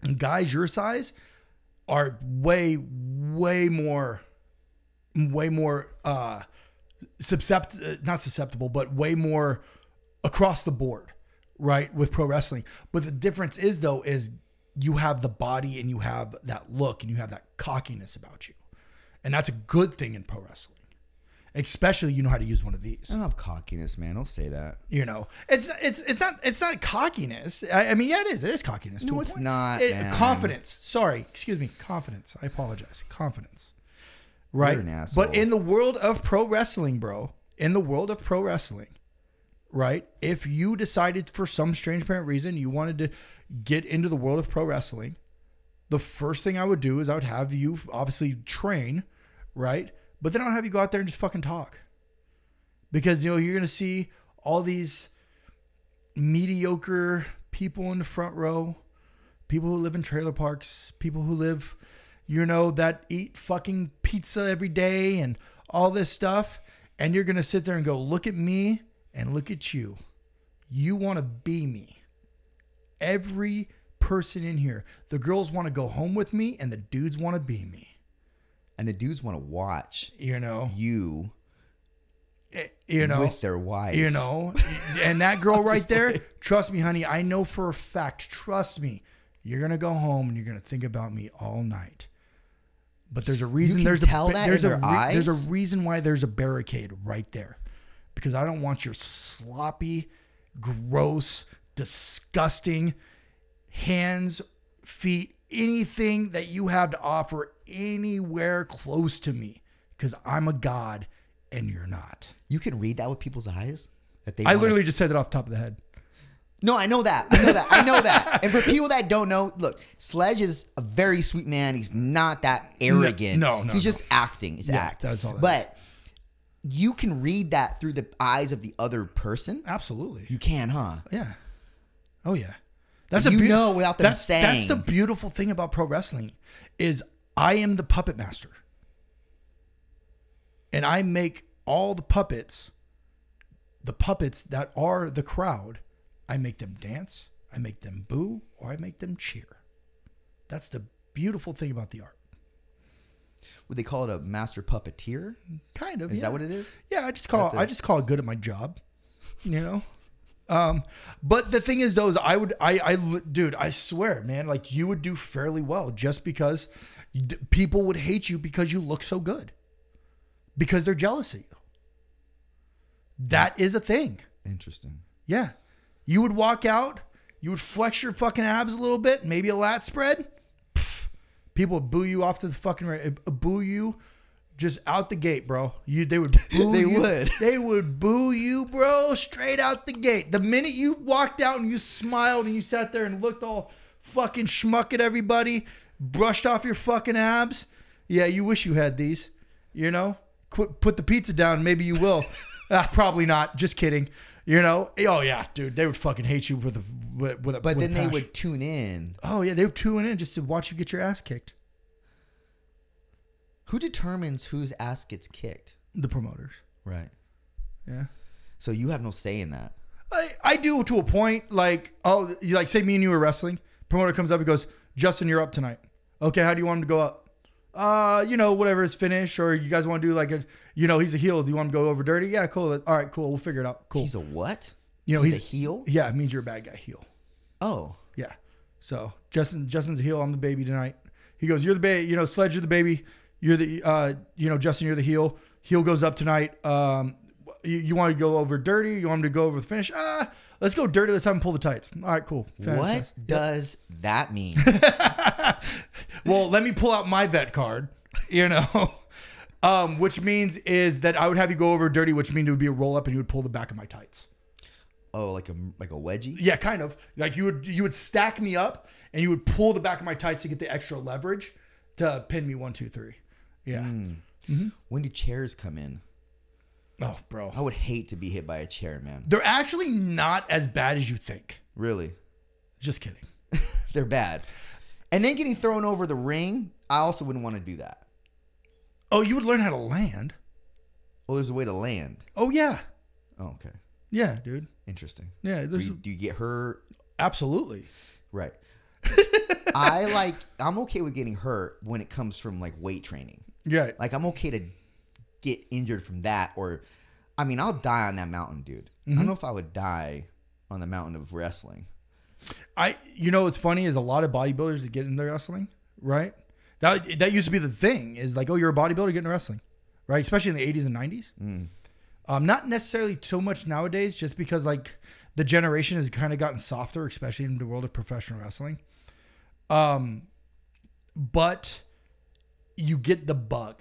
and guys your size are way way more way more uh suscept uh, not susceptible but way more across the board right with pro wrestling but the difference is though is you have the body and you have that look and you have that cockiness about you and that's a good thing in pro wrestling Especially you know how to use one of these. I don't have cockiness, man. I'll say that. You know, it's it's it's not it's not cockiness. I, I mean, yeah, it is. It is cockiness. to No, it's point. not, It- confidence. Sorry, excuse me. Confidence. I apologize. Confidence. Right. You're an asshole. But in the world of pro wrestling, bro, in the world of pro wrestling, right? If you decided for some strange apparent reason you wanted to get into the world of pro wrestling, the first thing I would do is I would have you obviously train, right? But then I'll have you go out there and just fucking talk. Because you know, you're gonna see all these mediocre people in the front row, people who live in trailer parks, people who live, you know, that eat fucking pizza every day and all this stuff. And you're gonna sit there and go, look at me and look at you. You wanna be me. Every person in here, the girls wanna go home with me and the dudes wanna be me. And the dudes want to watch You know, you Eh, you know, with their wife. you know and that girl right there trust me honey i know for a fact trust me you're gonna go home and you're gonna think about me all night but there's a reason can there's tell a that there's in a their there's eyes? a reason why there's a barricade right there because i don't want your sloppy gross disgusting hands feet anything that you have to offer anywhere close to me because i'm a god and you're not You can read that with people's eyes. That they I wanna- literally just said that off the top of the head. No, I know that. I know that. I know that. And for people that don't know, look, Sledge is a very sweet man. He's not that arrogant. no, no, He's no. just acting. It's Yeah, act. that's all that but you can read that through the eyes of the other person. Absolutely. You can, huh? Yeah. Oh yeah. That's You beau- know without them that's, That's the beautiful thing about pro wrestling is I am the puppet master. And I make all the puppets, the puppets that are the crowd, I make them dance, I make them boo, or I make them cheer. That's the beautiful thing about the art. Would they call it a master puppeteer? Kind of. Is yeah. that what it is? Yeah, I just call the- I just call it good at my job. You know? Um, but the thing is though, is I would I I dude, I swear, man, like you would do fairly well just because people would hate you because you look so good. Because they're jealous of you. That is a thing. Interesting. Yeah. You would walk out, you would flex your fucking abs a little bit, maybe a lat spread. Pff, people would boo you off to the fucking right, uh, boo you just out the gate, bro. You they would boo They you. would. They would boo you, bro, straight out the gate. The minute you walked out and you smiled and you sat there and looked all fucking schmuck at everybody, brushed off your fucking abs. Yeah, you wish you had these. You know? Quit, put the pizza down, maybe you will. Ah, probably not. Just kidding. You know? Oh yeah, dude, they would fucking hate you with a with, with a. But with then they would tune in. Oh yeah, they would tune in just to watch you get your ass kicked. Who determines whose ass gets kicked? The promoters. Right. Yeah. So you have no say in that. I, I do to a point. Like, oh, you like say me and you were wrestling. Promoter comes up and goes, Justin, you're up tonight. Okay, how do you want him to go up? Uh, you know, whatever is finish, or you guys want to do like a, you know, he's a heel. Do you want him to go over dirty? Yeah, cool. All right, cool. We'll figure it out. Cool. He's a what? you know, he's, a heel. Yeah, it means you're a bad guy. Heel. Oh, Yeah. So Justin, Justin's a heel. I'm the baby tonight. He goes, you're the baby. You know, Sledge, you're the baby. You're the, uh, you know, Justin, you're the heel. Heel goes up tonight. Um, you, you want to go over dirty? You want him to go over the finish? Ah, let's go dirty. Let's have him pull the tights. All right, cool. what does that mean? Well, let me pull out my vet card. You know, um, which means is that I would have you go over dirty, which means it would be a roll up, and you would pull the back of my tights. oh, like a like a wedgie? Yeah, kind of. Like you would you would stack me up, and you would pull the back of my tights to get the extra leverage to pin me one, two, three. Yeah. Hmm. When do chairs come in? Oh, bro. I would hate to be hit by a chair, man. They're actually not as bad as you think. Really, Just kidding. they're bad. And then getting thrown over the ring, I also wouldn't want to do that. Oh, you would learn how to land. Oh, there's a way to land. Oh yeah, Oh, okay, yeah, dude. interesting. Yeah, Do you, do you get hurt? absolutely. Right. I like. I'm okay with getting hurt when it comes from like weight training. Yeah, Like I'm okay to get injured from that, or I mean, I'll die on that mountain, dude. I Mm-hmm. don't know if I would die on the mountain of wrestling. I. You know what's funny is a lot of bodybuilders that get into wrestling, right? That that used to be the thing is like, oh, you're a bodybuilder, get into wrestling. right? Especially in the 80s and 90s. Mm. Um, not necessarily so much nowadays, just because like the generation has kind of gotten softer, especially in the world of professional wrestling. Um, but you get the bug,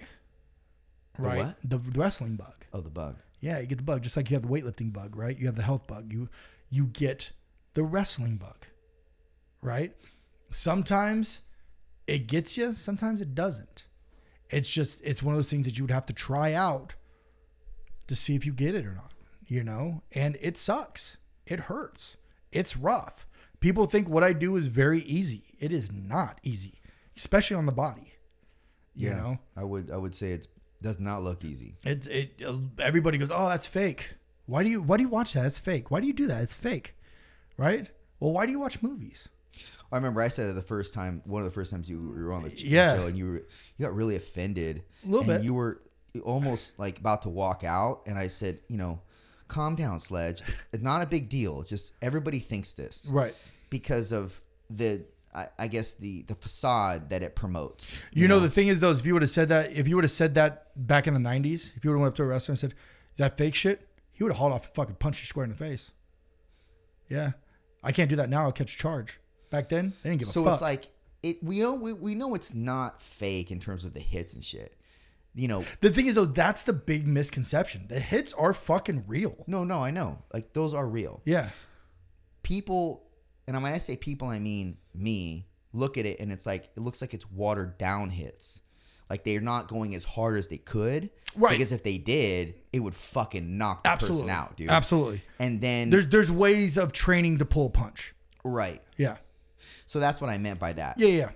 right? what? The wrestling bug. Oh, the bug. Yeah, you get the bug, just like you have the weightlifting bug, right? You have the health bug. You you get the wrestling bug, right? Sometimes it gets you, sometimes it doesn't. It's just it's one of those things that you would have to try out to see if you get it or not, you know? And it sucks. It hurts. It's rough. People think what I do is very easy. It is not easy, especially on the body. You Yeah. know? I would I would say it's does not look easy. It it everybody goes, "Oh, that's fake." Why do you why do you watch that? It's fake. Why do you do that? It's fake. Right? Well, why do you watch movies? I remember I said it the first time, one of the first times you were on the Yeah. show, and you were you got really offended. A little and bit. You were almost like about to walk out, and I said, you know, calm down, Sledge. It's, it's not a big deal. It's just everybody thinks this, Right. Because of the, I, I guess the the facade that it promotes. You, know, the thing is though, is if you would have said that, if you would have said that back in the '90s, if you would have went up to a wrestler and said, "Is that fake shit?" He would have hauled off and fucking punched you square in the face. Yeah, I can't do that now. I'll catch charge. Back then, they didn't give So a fuck. So it's like it. We know we, we know it's not fake in terms of the hits and shit. You know, the thing is though, that's the big misconception. The hits are fucking real. no, no, I know. Like those are real. Yeah. people and when I say people I mean me look at it and it's like it looks like it's watered down hits like they're not going as hard as they could Right. because if they did it would fucking knock the Absolutely. person out dude Absolutely. and then There's there's ways of training to pull a punch. right Yeah. so that's what I meant by that Yeah. Yeah.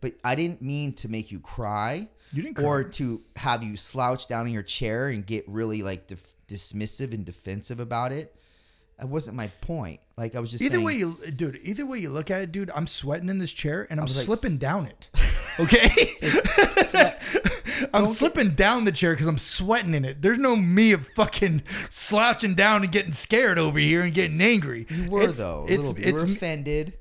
but I didn't mean to make you cry You didn't or to have you slouch down in your chair and get really like dif- dismissive and defensive about it that wasn't my point like I was just Either saying, way you, dude. Either way you look at it, dude. I'm sweating in this chair and I'm was like, slipping down it. Okay. I'm slipping down the chair because I'm sweating in it. There's no me of fucking slouching down and getting scared over here and getting angry. you were It's- though It's little bit. you were offended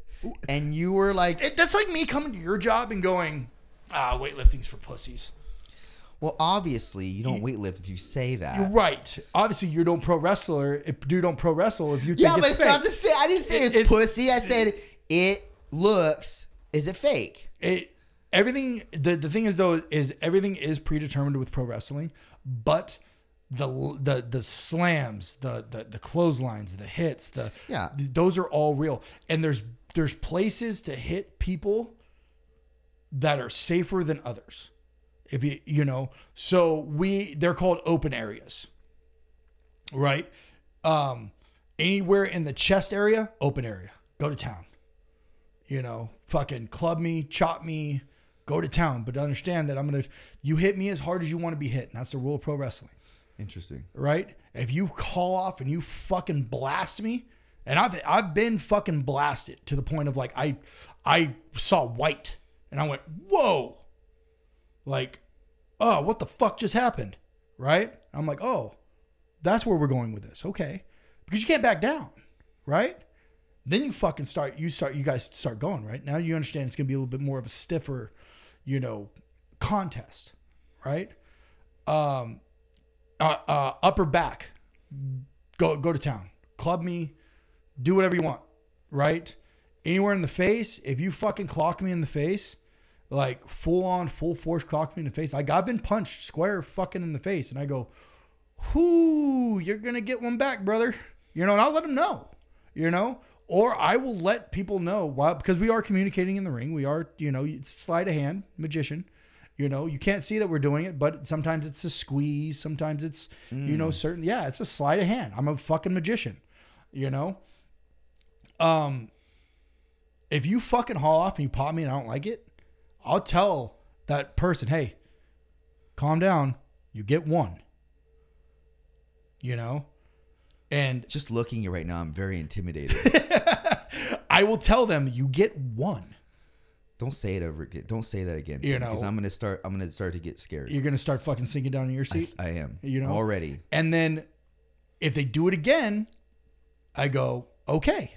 and you were like it, that's like me coming to your job and going, ah, weightlifting's for pussies. Well, obviously, you don't weightlift if you say that. You're right. Obviously, you don't pro wrestler. If you don't pro wrestle, if you think yeah, but it's fake. not the same. I didn't say It- it's it- pussy. I said it looks. Is it fake? it everything the, the thing is though is everything is predetermined with pro wrestling but the the the slams the the, the clotheslines the hits the Yeah. those are all real. And there's there's places to hit people that are safer than others. If you you know so we they're called open areas right? Um anywhere in the chest area open area. Go to town. You know, fucking club me, chop me, go to town. But understand that I'm gonna you hit me as hard as you want to be hit. And that's the rule of pro wrestling. Interesting. Right? If you call off and you fucking blast me, and I've I've been fucking blasted to the point of like I I saw white and I went, whoa. Like, oh, what the fuck just happened? Right? I'm like, oh, that's where we're going with this. Okay. Because you can't back down, right? Then you fucking start, you start, you guys start going, right? Now you understand it's to be a little bit more of a stiffer, you know, contest, right? Um, uh, uh, upper back, go, go to town, club me, do whatever you want, right? Anywhere in the face, if you fucking clock me in the face, like full on, full force clock me in the face, like I've been punched square fucking in the face, and I go, whoo, you're gonna get one back, brother. You know, and I'll let them know, you know, or I will let people know why because we are communicating in the ring. We are, you know, it's sleight of hand, magician. You know, you can't see that we're doing it, but sometimes it's a squeeze, sometimes it's, you know, certain, yeah, it's a sleight of hand. I'm a fucking magician, you know. Um, if you fucking haul off and you pop me and I don't like it, I'll tell that person, hey, calm down. You get one. You know? And Just looking at you right now, I'm very intimidated. I will tell them you get one. don't say it over again. Don't say that again. You know, because. I'm gonna start. I'm gonna start to get scared. You're gonna start fucking sinking down in your seat. I am. You know? already. And then if they do it again, I go, okay.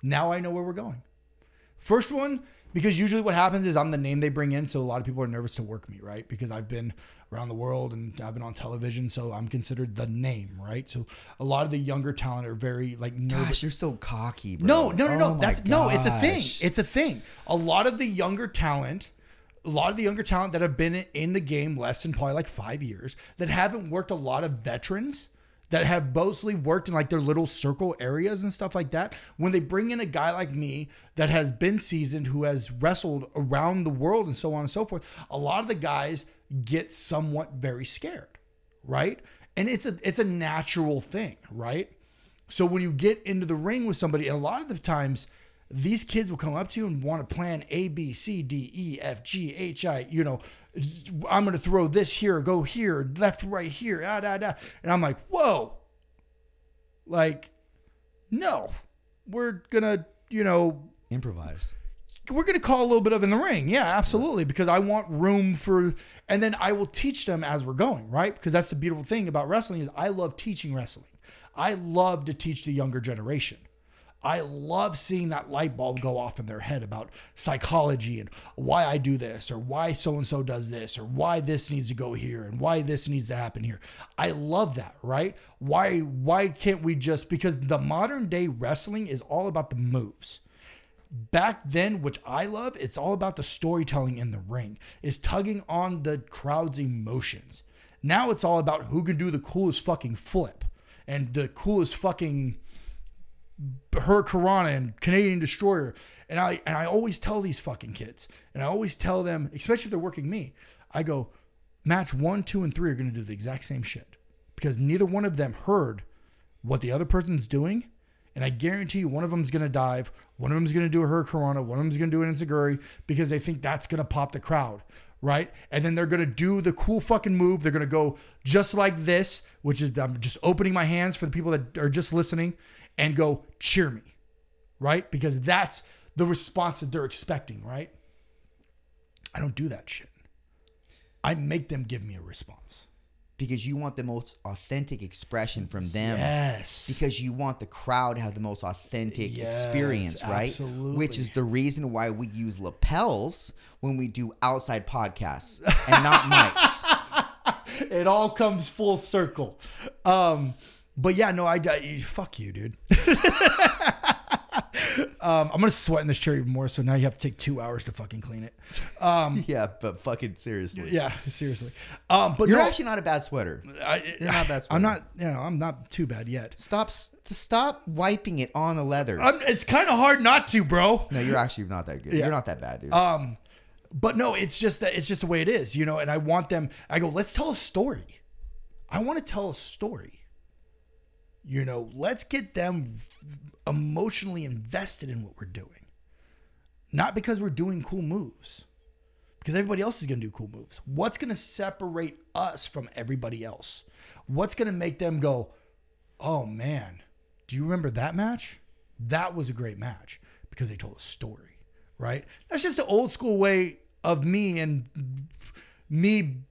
Now I know where we're going. First one, because usually what happens is I'm the name they bring in, so a lot of people are nervous to work me, right? Because I've been around the world and I've been on television, so I'm considered the name, right? So a lot of the younger talent are very like nervous. Gosh, you're so cocky, bro. No, no, no, Oh no. my That's no. It's a thing. It's a thing. A lot of the younger talent, a lot of the younger talent that have been in the game less than probably like five years, that haven't worked a lot of veterans, that have mostly worked in like their little circle areas and stuff like that. When they bring in a guy like me that has been seasoned, who has wrestled around the world and so on and so forth, a lot of the guys get somewhat very scared, right? And it's a it's a natural thing, right? So when you get into the ring with somebody, and a lot of the times these kids will come up to you and want to plan A, B, C, D, E, F, G, H, I, you know, I'm going to throw this here, go here, left, right here, ah, da, da. And I'm like, whoa. Like, no, we're going to, you know, improvise. we're going to call a little bit of in the ring. Yeah, absolutely. Because I want room for, and then I will teach them as we're going, right? Because that's the beautiful thing about wrestling is I love teaching wrestling. I love to teach the younger generation. I love seeing that light bulb go off in their head about psychology and why I do this or why so and so does this or why this needs to go here and why this needs to happen here. I love that, right? Why why can't we just because the modern day wrestling is all about the moves back then which i love it's all about the storytelling in the ring is tugging on the crowd's emotions now it's all about who can do the coolest fucking flip and the coolest fucking hurricanrana and Canadian Destroyer. And I and I always tell these fucking kids, and I always tell them, especially if they're working me, I go, match one, two, and three are gonna do the exact same shit. Because neither one of them heard what the other person's doing. And I guarantee you one of them's gonna dive, one of them's gonna do a hurricanrana, one of them's gonna do an enzuigiri because they think that's gonna pop the crowd. Right. And then they're gonna do the cool fucking move. They're gonna go just like this, which is I'm just opening my hands for the people that are just listening and go cheer me, right? Because that's the response that they're expecting, right? I don't do that shit. I make them give me a response. Because you want the most authentic expression from them. Yes. Because you want the crowd to have the most authentic Yes, experience, right? absolutely. Which is the reason why we use lapels when we do outside podcasts and not mics. it all comes full circle. Um, but yeah, no, I, I fuck you, dude. um, I'm gonna sweat in this chair even more, so now you have to take two hours to fucking clean it. Um, yeah, but fucking seriously. yeah, seriously. Um, but You're no, actually not a bad sweater. I, you're not a bad I'm not, you know, I'm not too bad yet. Stop to stop wiping it on the leather. I'm, it's kind of hard not to, bro. no, you're actually not that good. Yeah. You're not that bad, dude. Um, but no, it's just that it's just the way it is, you know. And I want them. I go, let's tell a story. I want to tell a story. You know, let's get them emotionally invested in what we're doing, not because we're doing cool moves, because everybody else is going to do cool moves. What's going to separate us from everybody else? What's going to make them go, oh man, do you remember that match? That was a great match because they told a story, right? That's just the old school way of me and me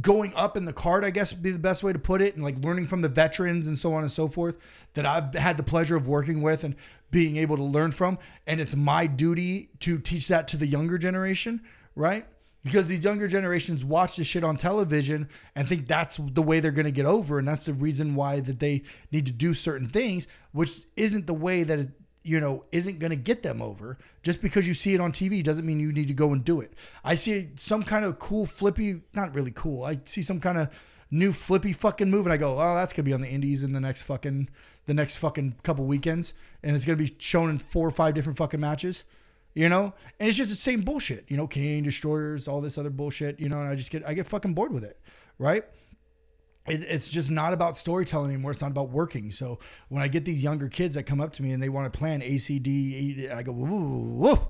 going up in the card, I guess would be the best way to put it, and like learning from the veterans and so on and so forth that I've had the pleasure of working with and being able to learn from. And it's my duty to teach that to the younger generation, right? Because these younger generations watch this shit on television and think that's the way they're to get over. And that's the reason why that they need to do certain things, which isn't the way that it, you know, isn't going to get them over. Just because you see it on TV doesn't mean you need to go and do it. I see some kind of cool flippy, not really cool. I see some kind of new flippy fucking move and I go, oh, that's going to be on the indies in the next fucking, the next fucking couple weekends. And it's going to be shown in four or five different fucking matches, you know? And it's just the same bullshit, you know, Canadian destroyers, all this other bullshit, you know, and I just get, I get fucking bored with it. Right it, it's just not about storytelling anymore. It's not about working. So when I get these younger kids that come up to me and they want to plan ACD, I go, whoa, whoa,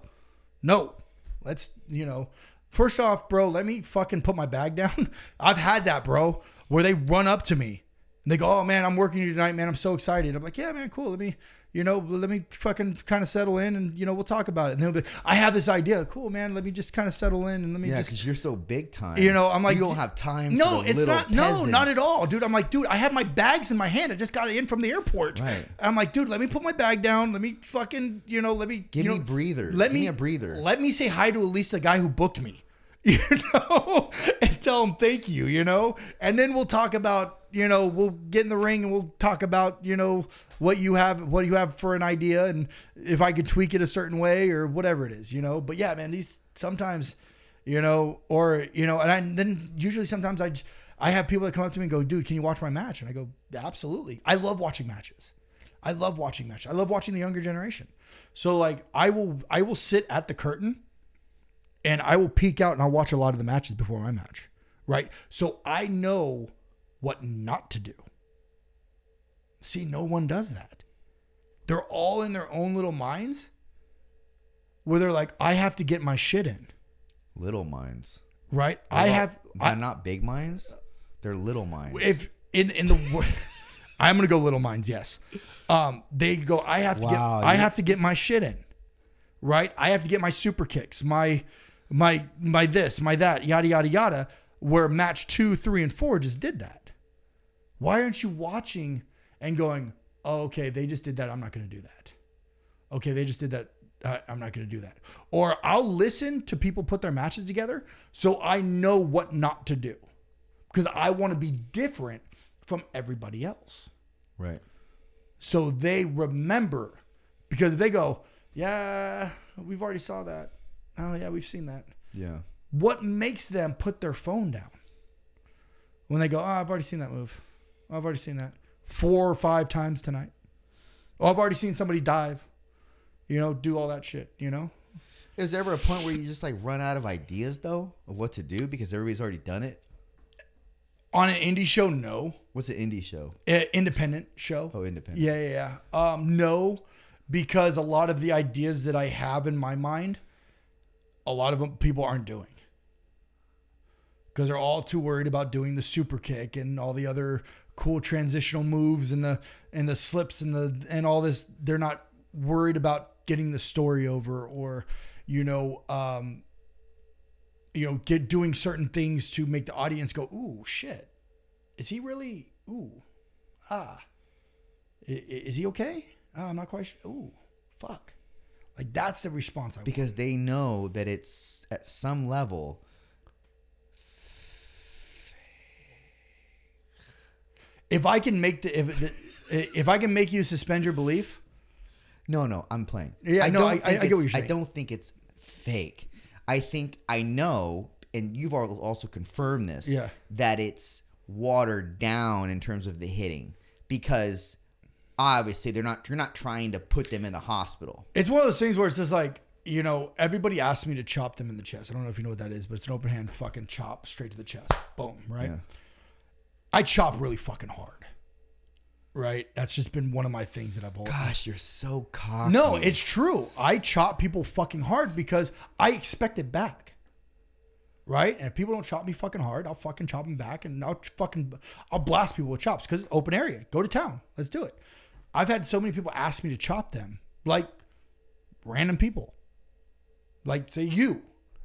no, let's, you know, first off, bro, let me fucking put my bag down. I've had that, bro, where they run up to me And they go, "Oh man, I'm working you tonight, man. I'm so excited." I'm like, "Yeah, man, cool. Let me, you know, let me fucking kind of settle in, and you know, we'll talk about it." And they'll be, "I have this idea. Cool, man. Let me just kind of settle in, and let me Yeah, just." because you're so big time. You know, I'm like, you don't have time. No, it's not. No, not at all, dude. I'm like, dude, I have my bags in my hand. I just got in from the airport. Right. And I'm like, dude, let me put my bag down. Let me fucking, you know, let me Give you me know, breather. Let Give me me a breather. Let me say hi to at least the guy who booked me. You know, and tell them thank you. You know, and then we'll talk about. You know, we'll get in the ring and we'll talk about. You know what you have, what you have for an idea, and if I could tweak it a certain way or whatever it is. You know, but yeah, man, these sometimes you know, or you know, and I, then usually sometimes I, I have people that come up to me and go, "Dude, can you watch my match?" And I go, "Absolutely." I love watching matches. I love watching matches. I love watching the younger generation. So like, I will, I will sit at the curtain, and I will peek out and I'll watch a lot of the matches before my match, right? So I know what not to do. See, no one does that. They're all in their own little minds, where they're like, "I have to get my shit in." Little minds. right? I have They're I, not big minds. They're little minds. if in in the I'm gonna go little minds. Yes, um, they go. I have to Wow, get. I have to get my shit in, right? I have to get my super kicks, my my my this, my that, yada yada yada. Where match two, three, and four just did that. Why aren't you watching and going? Oh, okay, they just did that. I'm not gonna do that. Okay, they just did that. I- I'm not going to do that. Or I'll listen to people put their matches together so I know what not to do because I want to be different from everybody else. right. So they remember because if they go, yeah, we've already saw that. Oh yeah, we've seen that. Yeah. What makes them put their phone down when they go, oh, I've already seen that move. Oh, I've already seen that four or five times tonight. Oh, I've already seen somebody dive. You know, do all that shit. You know, Is there ever a point where you just like run out of ideas though of what to do because everybody's already done it? on an indie show, no. What's an indie show? Uh, independent show. Oh, independent. Yeah, yeah, yeah. Um, no, because a lot of the ideas that I have in my mind, a lot of people aren't doing. Because they're all too worried about doing the super kick and all the other cool transitional moves and the and the slips and the and all this. They're not worried about getting the story over or, you know, um, you know, get doing certain things to make the audience go, "Ooh, shit, is he really? Ooh, ah." I- i- Is he okay? Oh, I'm not quite sure. Ooh, fuck. Like that's the response I. Because they know that it's at some level. If I can make the if the, if I can make you suspend your belief, No, no, I'm playing. Yeah, no, I- I- I get what you're saying. I don't think it's fake. I think I know, and you've al- also confirmed this. Yeah. That it's watered down in terms of the hitting because obviously they're not. You're not trying to put them in the hospital. it's one of those things where it's just like you know everybody asked me to chop them in the chest. I don't know if you know what that is, but it's an open hand fucking chop straight to the chest. Boom, right? Yeah. I chop really fucking hard. Right? That's just been one of my things that I've always Gosh, you're so cocky. No, it's true. I chop people fucking hard because I expect it back. Right? And if people don't chop me fucking hard, I'll fucking chop them back and I'll fucking I'll blast people with chops because it's open area. Go to town. Let's do it. I've had so many people ask me to chop them. Like random people. Like say you.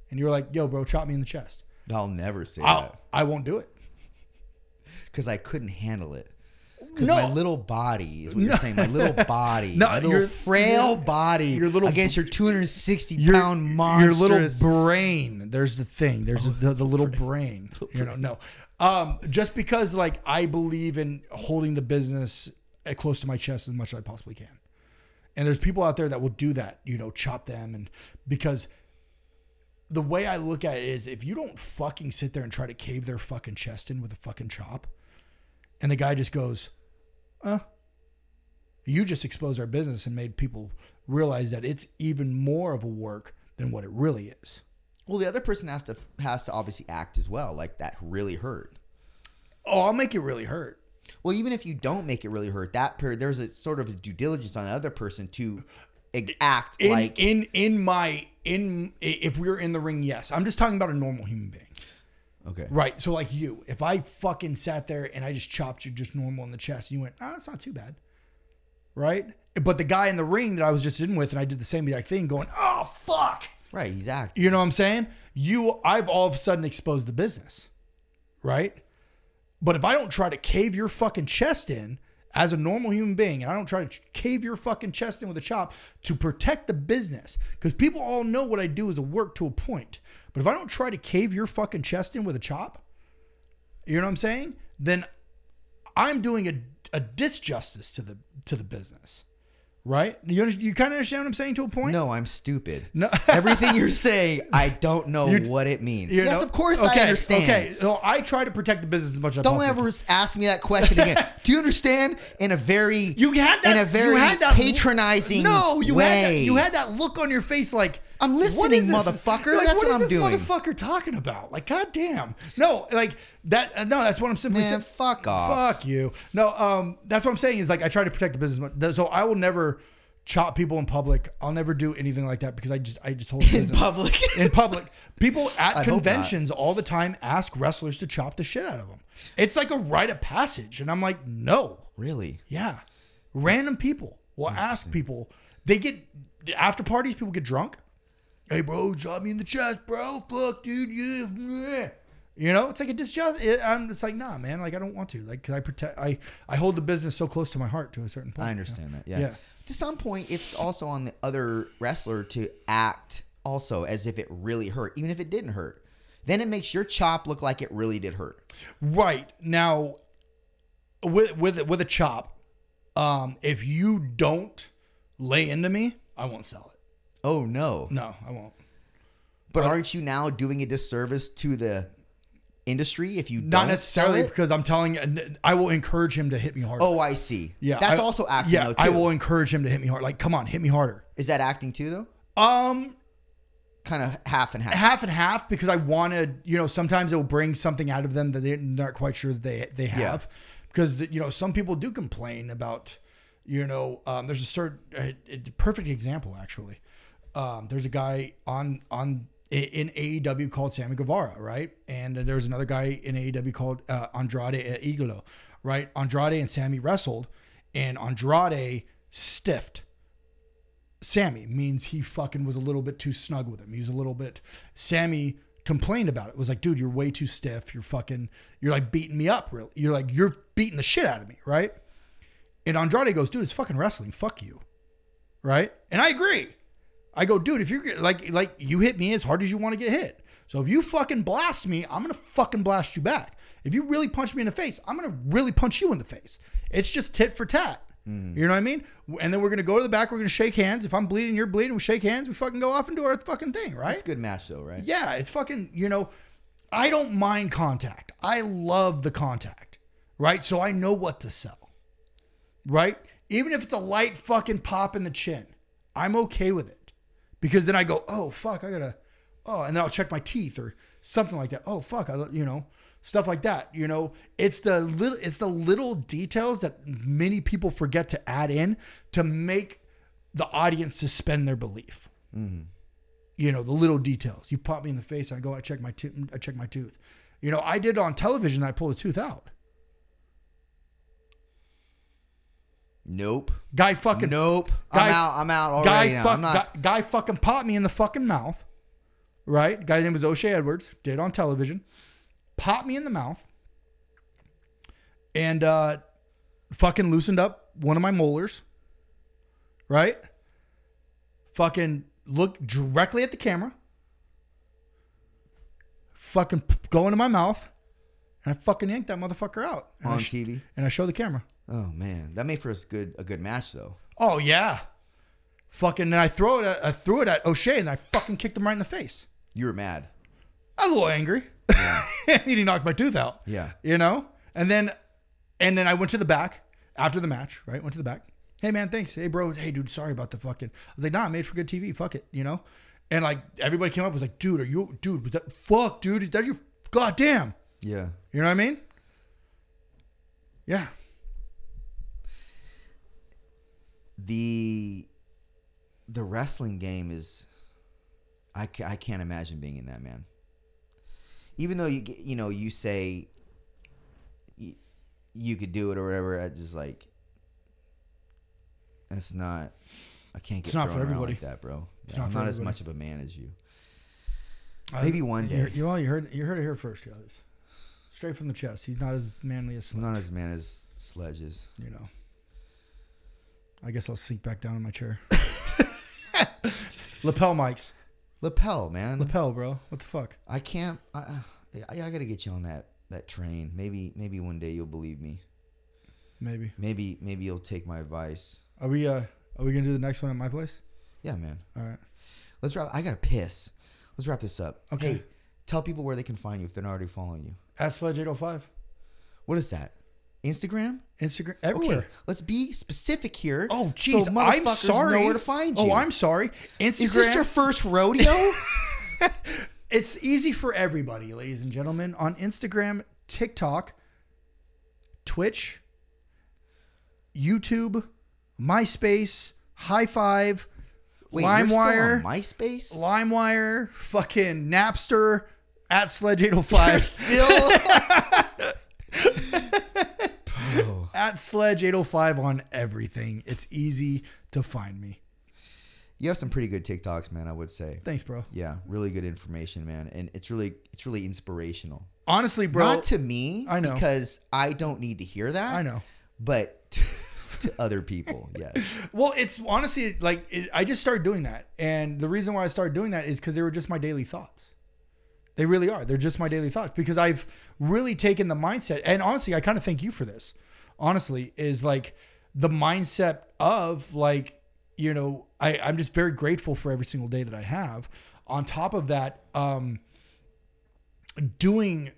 And you're like, yo, bro, chop me in the chest. I'll never say I'll, that I won't do it. because I couldn't handle it. Because No. my little body is what you're saying. My little body, No, my little your- frail body, your little- against your 260 your, pound your little brain. There's the thing. There's the, the little brain. You know, no. Um, just because like I believe in holding the business at close to my chest as much as I possibly can. And there's people out there that will do that, you know, chop them and because the way I look at it is if you don't fucking sit there and try to cave their fucking chest in with a fucking chop and the guy just goes, uh, you just exposed our business and made people realize that it's even more of a work than what it really is. well, the other person has to has to obviously act as well. Like that really hurt. Oh, I'll make it really hurt. Well, even if you don't make it really hurt, that per there's a sort of a due diligence on the other person to act In like in in my in if we are in the ring, yes. I'm just talking about a normal human being. Okay. Right. So like you, if I fucking sat there and I just chopped you just normal in the chest, and you went, ah, it's not too bad. Right. But the guy in the ring that I was just in with, and I did the same exact thing, going, oh fuck. Right. He's acting. You know what I'm saying? You, I've all of a sudden exposed the business, right? But if I don't try to cave your fucking chest in as a normal human being, and I don't try to cave your fucking chest in with a chop to protect the business, because people all know what I do is a work to a point. But if I don't try to cave your fucking chest in with a chop, you know what I'm saying? Then I'm doing a, a disjustice to the to the business, right? You you kind of understand what I'm saying to a point? No, I'm stupid. No. Everything you're saying, I don't know You're- what it means. You yes, know? of course I understand. Okay, so I try to protect the business as much as I can. Don't possibly ever ask me that question again. Do you understand? In a very You had that in a very you had that patronizing No, you way. had that, you had that look on your face like I'm listening, is this? motherfucker. Like, That's what what is I'm this doing. motherfucker talking about? Like, goddamn. No, like that. uh, No, that's what I'm simply Man, saying. fuck off. Fuck you. No, um, that's what I'm saying is like I try to protect the business. So I will never chop people in public. I'll never do anything like that because I just I just hold in business. public. in public. People at not. conventions all the time ask wrestlers to chop the shit out of them. It's like a rite of passage, and I'm like, no. really? Yeah. Random people will ask people. They get after parties. People get drunk. Hey, bro, shot me in the chest, bro. Fuck, dude. Yeah. yeah." You know, it's like a disjust. it- I'm just like, nah, man. Like, I don't want to. Like, cause I protect. I I hold the business so close to my heart to a certain point. I understand that. Yeah. Yeah. To some point, it's also on the other wrestler to act also as if it really hurt, even if it didn't hurt. Then it makes your chop look like it really did hurt. Right now, with with with a chop, um, if you don't lay into me, I won't sell it. Oh no! No, I won't. But aren't you now doing a disservice to the industry if you Not don't necessarily because I'm telling. I will encourage him to hit me harder. Oh, I see. Yeah, that's I- also acting. Yeah, though, I will encourage him to hit me hard. Like, come on, hit me harder. Is that acting too, though? Um, Kind of half and half. half and half because I want to. You know, sometimes it will bring something out of them that they're not quite sure that they they have. Because the, you know, some people do complain about. You know, um, there's a certain a, a perfect example actually. Um, there's a guy on on in AEW called Sammy Guevara, right? And there's another guy in AEW called uh, Andrade Iglo, right? Andrade and Sammy wrestled, and Andrade stiffed Sammy means he fucking was a little bit too snug with him. He was a little bit. Sammy complained about it. Was like, dude, you're way too stiff. You're fucking. You're like beating me up. Really. You're like you're beating the shit out of me, right? And Andrade goes, dude, it's fucking wrestling. Fuck you, right? And I agree. I go, dude, if you're like like you hit me as hard as you want to get hit. So if you fucking blast me, I'm gonna fucking blast you back. If you really punch me in the face, I'm gonna really punch you in the face. It's just tit for tat. Mm. You know what I mean? And then we're gonna go to the back. We're gonna shake hands. If I'm bleeding, you're bleeding. We shake hands. We fucking go off and do our fucking thing, right? It's a good match, though, right? Yeah, it's fucking, you know, I don't mind contact. I love the contact, right? So I know what to sell, right? Even if it's a light fucking pop in the chin, I'm okay with it because then I go, oh, fuck, I gotta, oh, and then I'll check my teeth or something like that. Oh, fuck, I, you know, stuff like that. You know, it's the little, it's the little details that many people forget to add in to make the audience suspend their belief mm-hmm. you know the little details. You pop me in the face, I go, I check my tooth, I check my tooth. You know, I did on television. I pulled a tooth out. Nope. Guy fucking Nope. Guy- I'm out. I'm out already. now. fuck, I'm not. guy, guy fucking popped me in the fucking mouth. Right, guy name was O'Shay Edwards. Did it on television. Popped me in the mouth. And uh, fucking loosened up one of my molars. Right. Fucking look directly at the camera. Fucking p- go into my mouth. And I fucking yanked that motherfucker out. And On sh- TV? And I show the camera. Oh man, that made for us good a good match though. Oh yeah. Fucking and I throw it at, I threw it at O'Shay and I fucking kicked him right in the face. You were mad. I was a little angry. he knocked my tooth out. Yeah. You know? And then and then I went to the back after the match, right? Went to the back. Hey man, thanks. Hey bro, hey dude, sorry about the fucking I was like, nah, I made for good TV. Fuck it, you know? And like everybody came up was like, dude, are you dude, was that fuck, dude, is that your goddamn? Yeah. You know what I mean? Yeah. The the wrestling game is I, ca- I can't imagine being in that man. even though you you know you say you, you could do it or whatever, I just like that's not. I can't get It's not thrown for around everybody. like that, bro. Yeah, not I'm not as much of a man as you. Uh, Maybe one day. you, well, you heard you heard it here first, guys. Straight from the chest. He's not as manly as Sledge, not as man as Sledge is. you know. I guess I'll sink back down in my chair. Lapel mics. Lapel, man. Lapel, bro. What the fuck? I can't. I, I, I gotta get you on that that train. Maybe maybe one day you'll believe me. Maybe. Maybe maybe you'll take my advice. Are we uh are we gonna do the next one at my place? Yeah, man. All right. Let's wrap. I gotta piss. Let's wrap this up. Okay. Hey, tell people where they can find you if they're not already following you. At Sledge 805. What is that? Instagram? Instagram everywhere. Okay, let's be specific here. Oh jeez, so I'm sorry. Know where to find oh, you. Oh, I'm sorry. Instagram. Is this your first rodeo? it's easy for everybody, ladies and gentlemen. On Instagram, TikTok, Twitch, YouTube, MySpace, Hi5, Wait, you're still LimeWire, MySpace? LimeWire, fucking Napster, at Sledge 805, Still? At Sledge 805 on everything. It's easy to find me. You have some pretty good TikToks, man. I would say. Thanks, bro. Yeah, really good information, man, and it's really it's really inspirational. Honestly, bro. Not to me, I know. because I don't need to hear that. I know. but to other people, yes. Well, it's honestly like it, I just started doing that, and the reason why I started doing that is because they were just my daily thoughts. They really are. They're just my daily thoughts because I've really taken the mindset, and honestly, I kind of thank you for this. Honestly, is like the mindset of like you know I I'm just very grateful for every single day that I have. On top of that, um, doing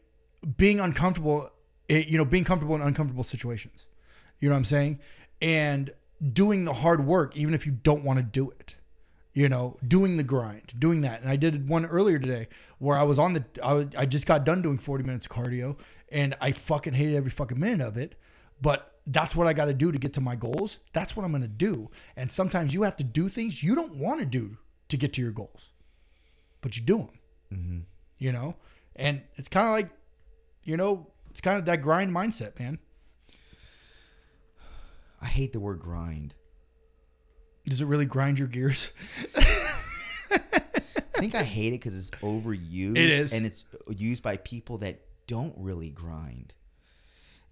being uncomfortable, eh, you know, being comfortable in uncomfortable situations. You know what I'm saying? And doing the hard work, even if you don't want to do it. You know, doing the grind, doing that. And I did one earlier today where I was on the, I, was- I just got done doing 40 minutes of cardio and I fucking hated every fucking minute of it. But that's what I got to do to get to my goals. That's what I'm going to do. And sometimes you have to do things you don't want to do to get to your goals, but you do them. Mm-hmm. You know? And it's kind of like, you know, it's kind of that grind mindset, man. I hate the word grind. Does it really grind your gears? I think I hate it because it's overused. It is. and it's used by people that don't really grind.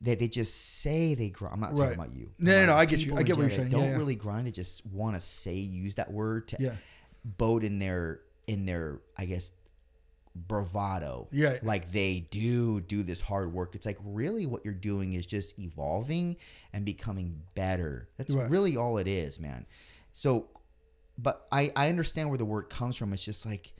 That they just say they grind. I'm not talking Right. about you. No, no, no, I get you. I get what you're saying. Don't yeah. really grind. They just want to say use that word to Yeah. boat in their in their I guess bravado. Yeah. like they do do this hard work. It's like really what you're doing is just evolving and becoming better. That's Right. really all it is, man. So, but I I understand where the word comes from. It's just like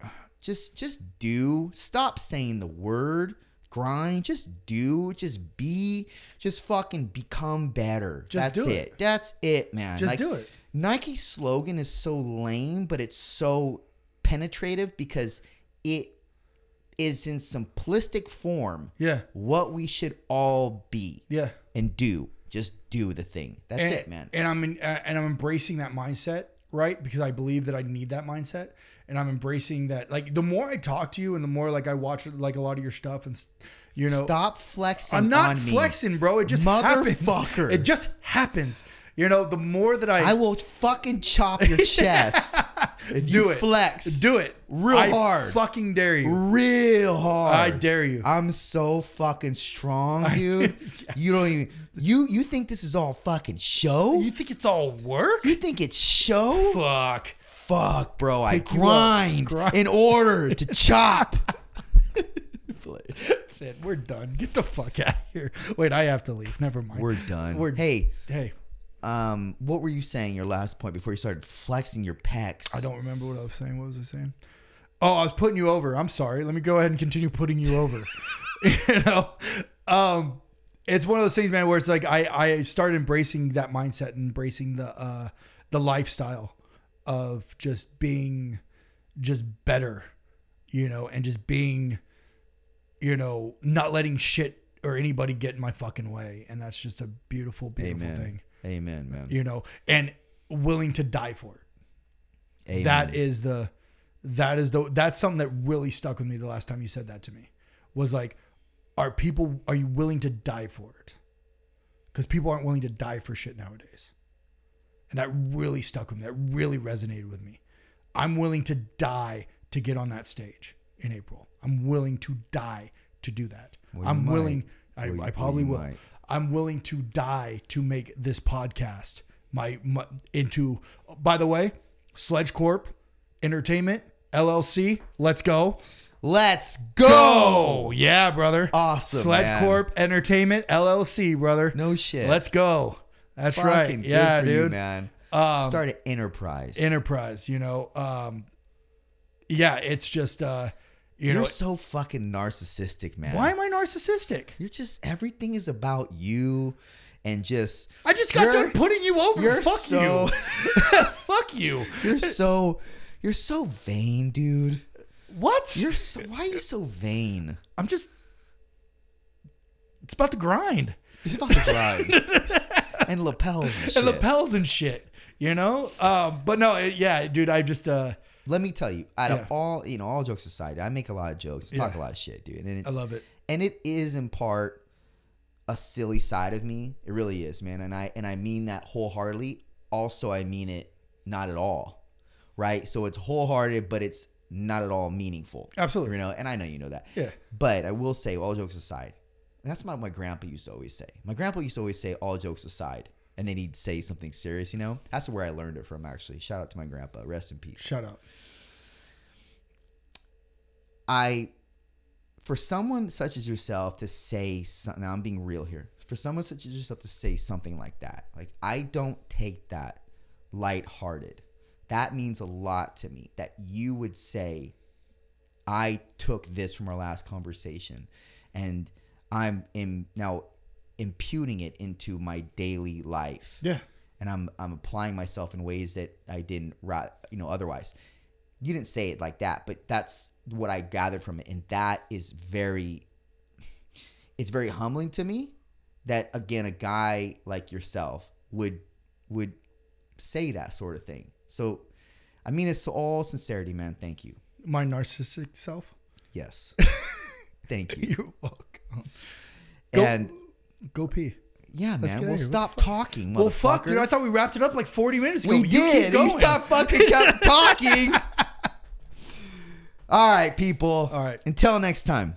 just just do stop saying the word grind just do just be just fucking become better Just that's it. it. that's it man Just do it. nike's slogan is so lame but it's so penetrative because it is in simplistic form Yeah. what we should all be Yeah. and do just do the thing that's and, it man And I'm in, uh, and I'm embracing that mindset, right? Because I believe that I need that mindset, and I'm embracing that. Like the more I talk to you, and the more like I watch like a lot of your stuff, and you know, stop flexing I'm not on me. flexing, bro. It just Motherfucker. happens. It just happens. You know, the more that I, I will fucking chop your chest if do you it, flex. do it real I hard. Fucking dare you. real hard. I dare you. I'm so fucking strong, dude. You don't even you you think this is all fucking show? You think it's all work? You think it's show? Fuck. Fuck, bro. I Pick you up. grind, Grind. in order to chop. That's it. We're done. Get the fuck out of here. Wait, I have to leave. Never mind. We're done. We're hey, Hey, um, what were you saying? Your last point before you started flexing your pecs. I don't remember what I was saying. What was I saying? Oh, I was putting you over. I'm sorry. Let me go ahead and continue putting you over. you know, um, it's one of those things, man, where it's like I I started embracing that mindset and embracing the uh the lifestyle of just being just better, you know, and just being, you know, not letting shit or anybody get in my fucking way, and that's just a beautiful, beautiful Amen. thing, Amen, man. you know, and willing to die for it Amen. that is the that is the that's something that really stuck with me the last time you said that to me was like are people are you willing to die for it? Because people aren't willing to die for shit nowadays. And that really stuck with me. That really resonated with me. I'm willing to die to get on that stage in april. I'm willing to die to do that. Well, i'm might. willing I, Well, I probably will. might. i'm willing to die to make this podcast my, my into by the way sledge corp entertainment llc let's go Let's go. Yeah, brother. Awesome, Sled man. Corp Entertainment LLC, brother. No shit. Let's go. That's Fucking right. good Yeah, for dude. you, man. Um, Start an enterprise. Enterprise, you know. Um, yeah, it's just uh, you You're know. so fucking narcissistic, man. why am I narcissistic? You're just everything is about you, and just I just got done putting you over. you're Fuck so- you. Fuck you. you're so you're so vain, dude. What? You're so why are you so vain? I'm just. It's about the grind It's about the grind and lapels and shit. and lapels and shit. You know. Um, but no, it- yeah, dude. I just uh, Let me tell you, out Yeah. of all you know, all jokes aside, I make a lot of jokes, I talk a lot of shit, dude, and it's, I love it. and it is in part a silly side of me. It really is, man, and I and I mean that wholeheartedly. Also, I mean it not at all, right? So it's wholehearted, but it's not at all meaningful. Absolutely. you know, and I know you know that. Yeah. But I will say, all jokes aside, that's what my grandpa used to always say. My grandpa used to always say, all jokes aside. And then he'd say something serious, you know? That's where I learned it from, actually. Shout out to my grandpa. Rest in peace. shut up. I, for someone such as yourself to say, some, now I'm being real here. For someone such as yourself to say something like that, like I don't take that lighthearted. That means a lot to me that you would say, I took this from our last conversation and I'm in, now imputing it into my daily life Yeah. and I'm I'm applying myself in ways that I didn't you know otherwise. You didn't say it like that, but that's what I gathered from it and that is very it's very humbling to me that again a guy like yourself would would say that sort of thing. So I mean it's all sincerity, man. Thank you. My narcissistic self. Yes. Thank you. You're welcome. Go, And go pee. yeah, Let's man. Well, out of here. stop the talking, Well, fuck, dude. I thought we wrapped it up like 40 minutes ago. We You did. You stop fucking kept talking. All right, people. All right. Until next time.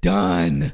Done.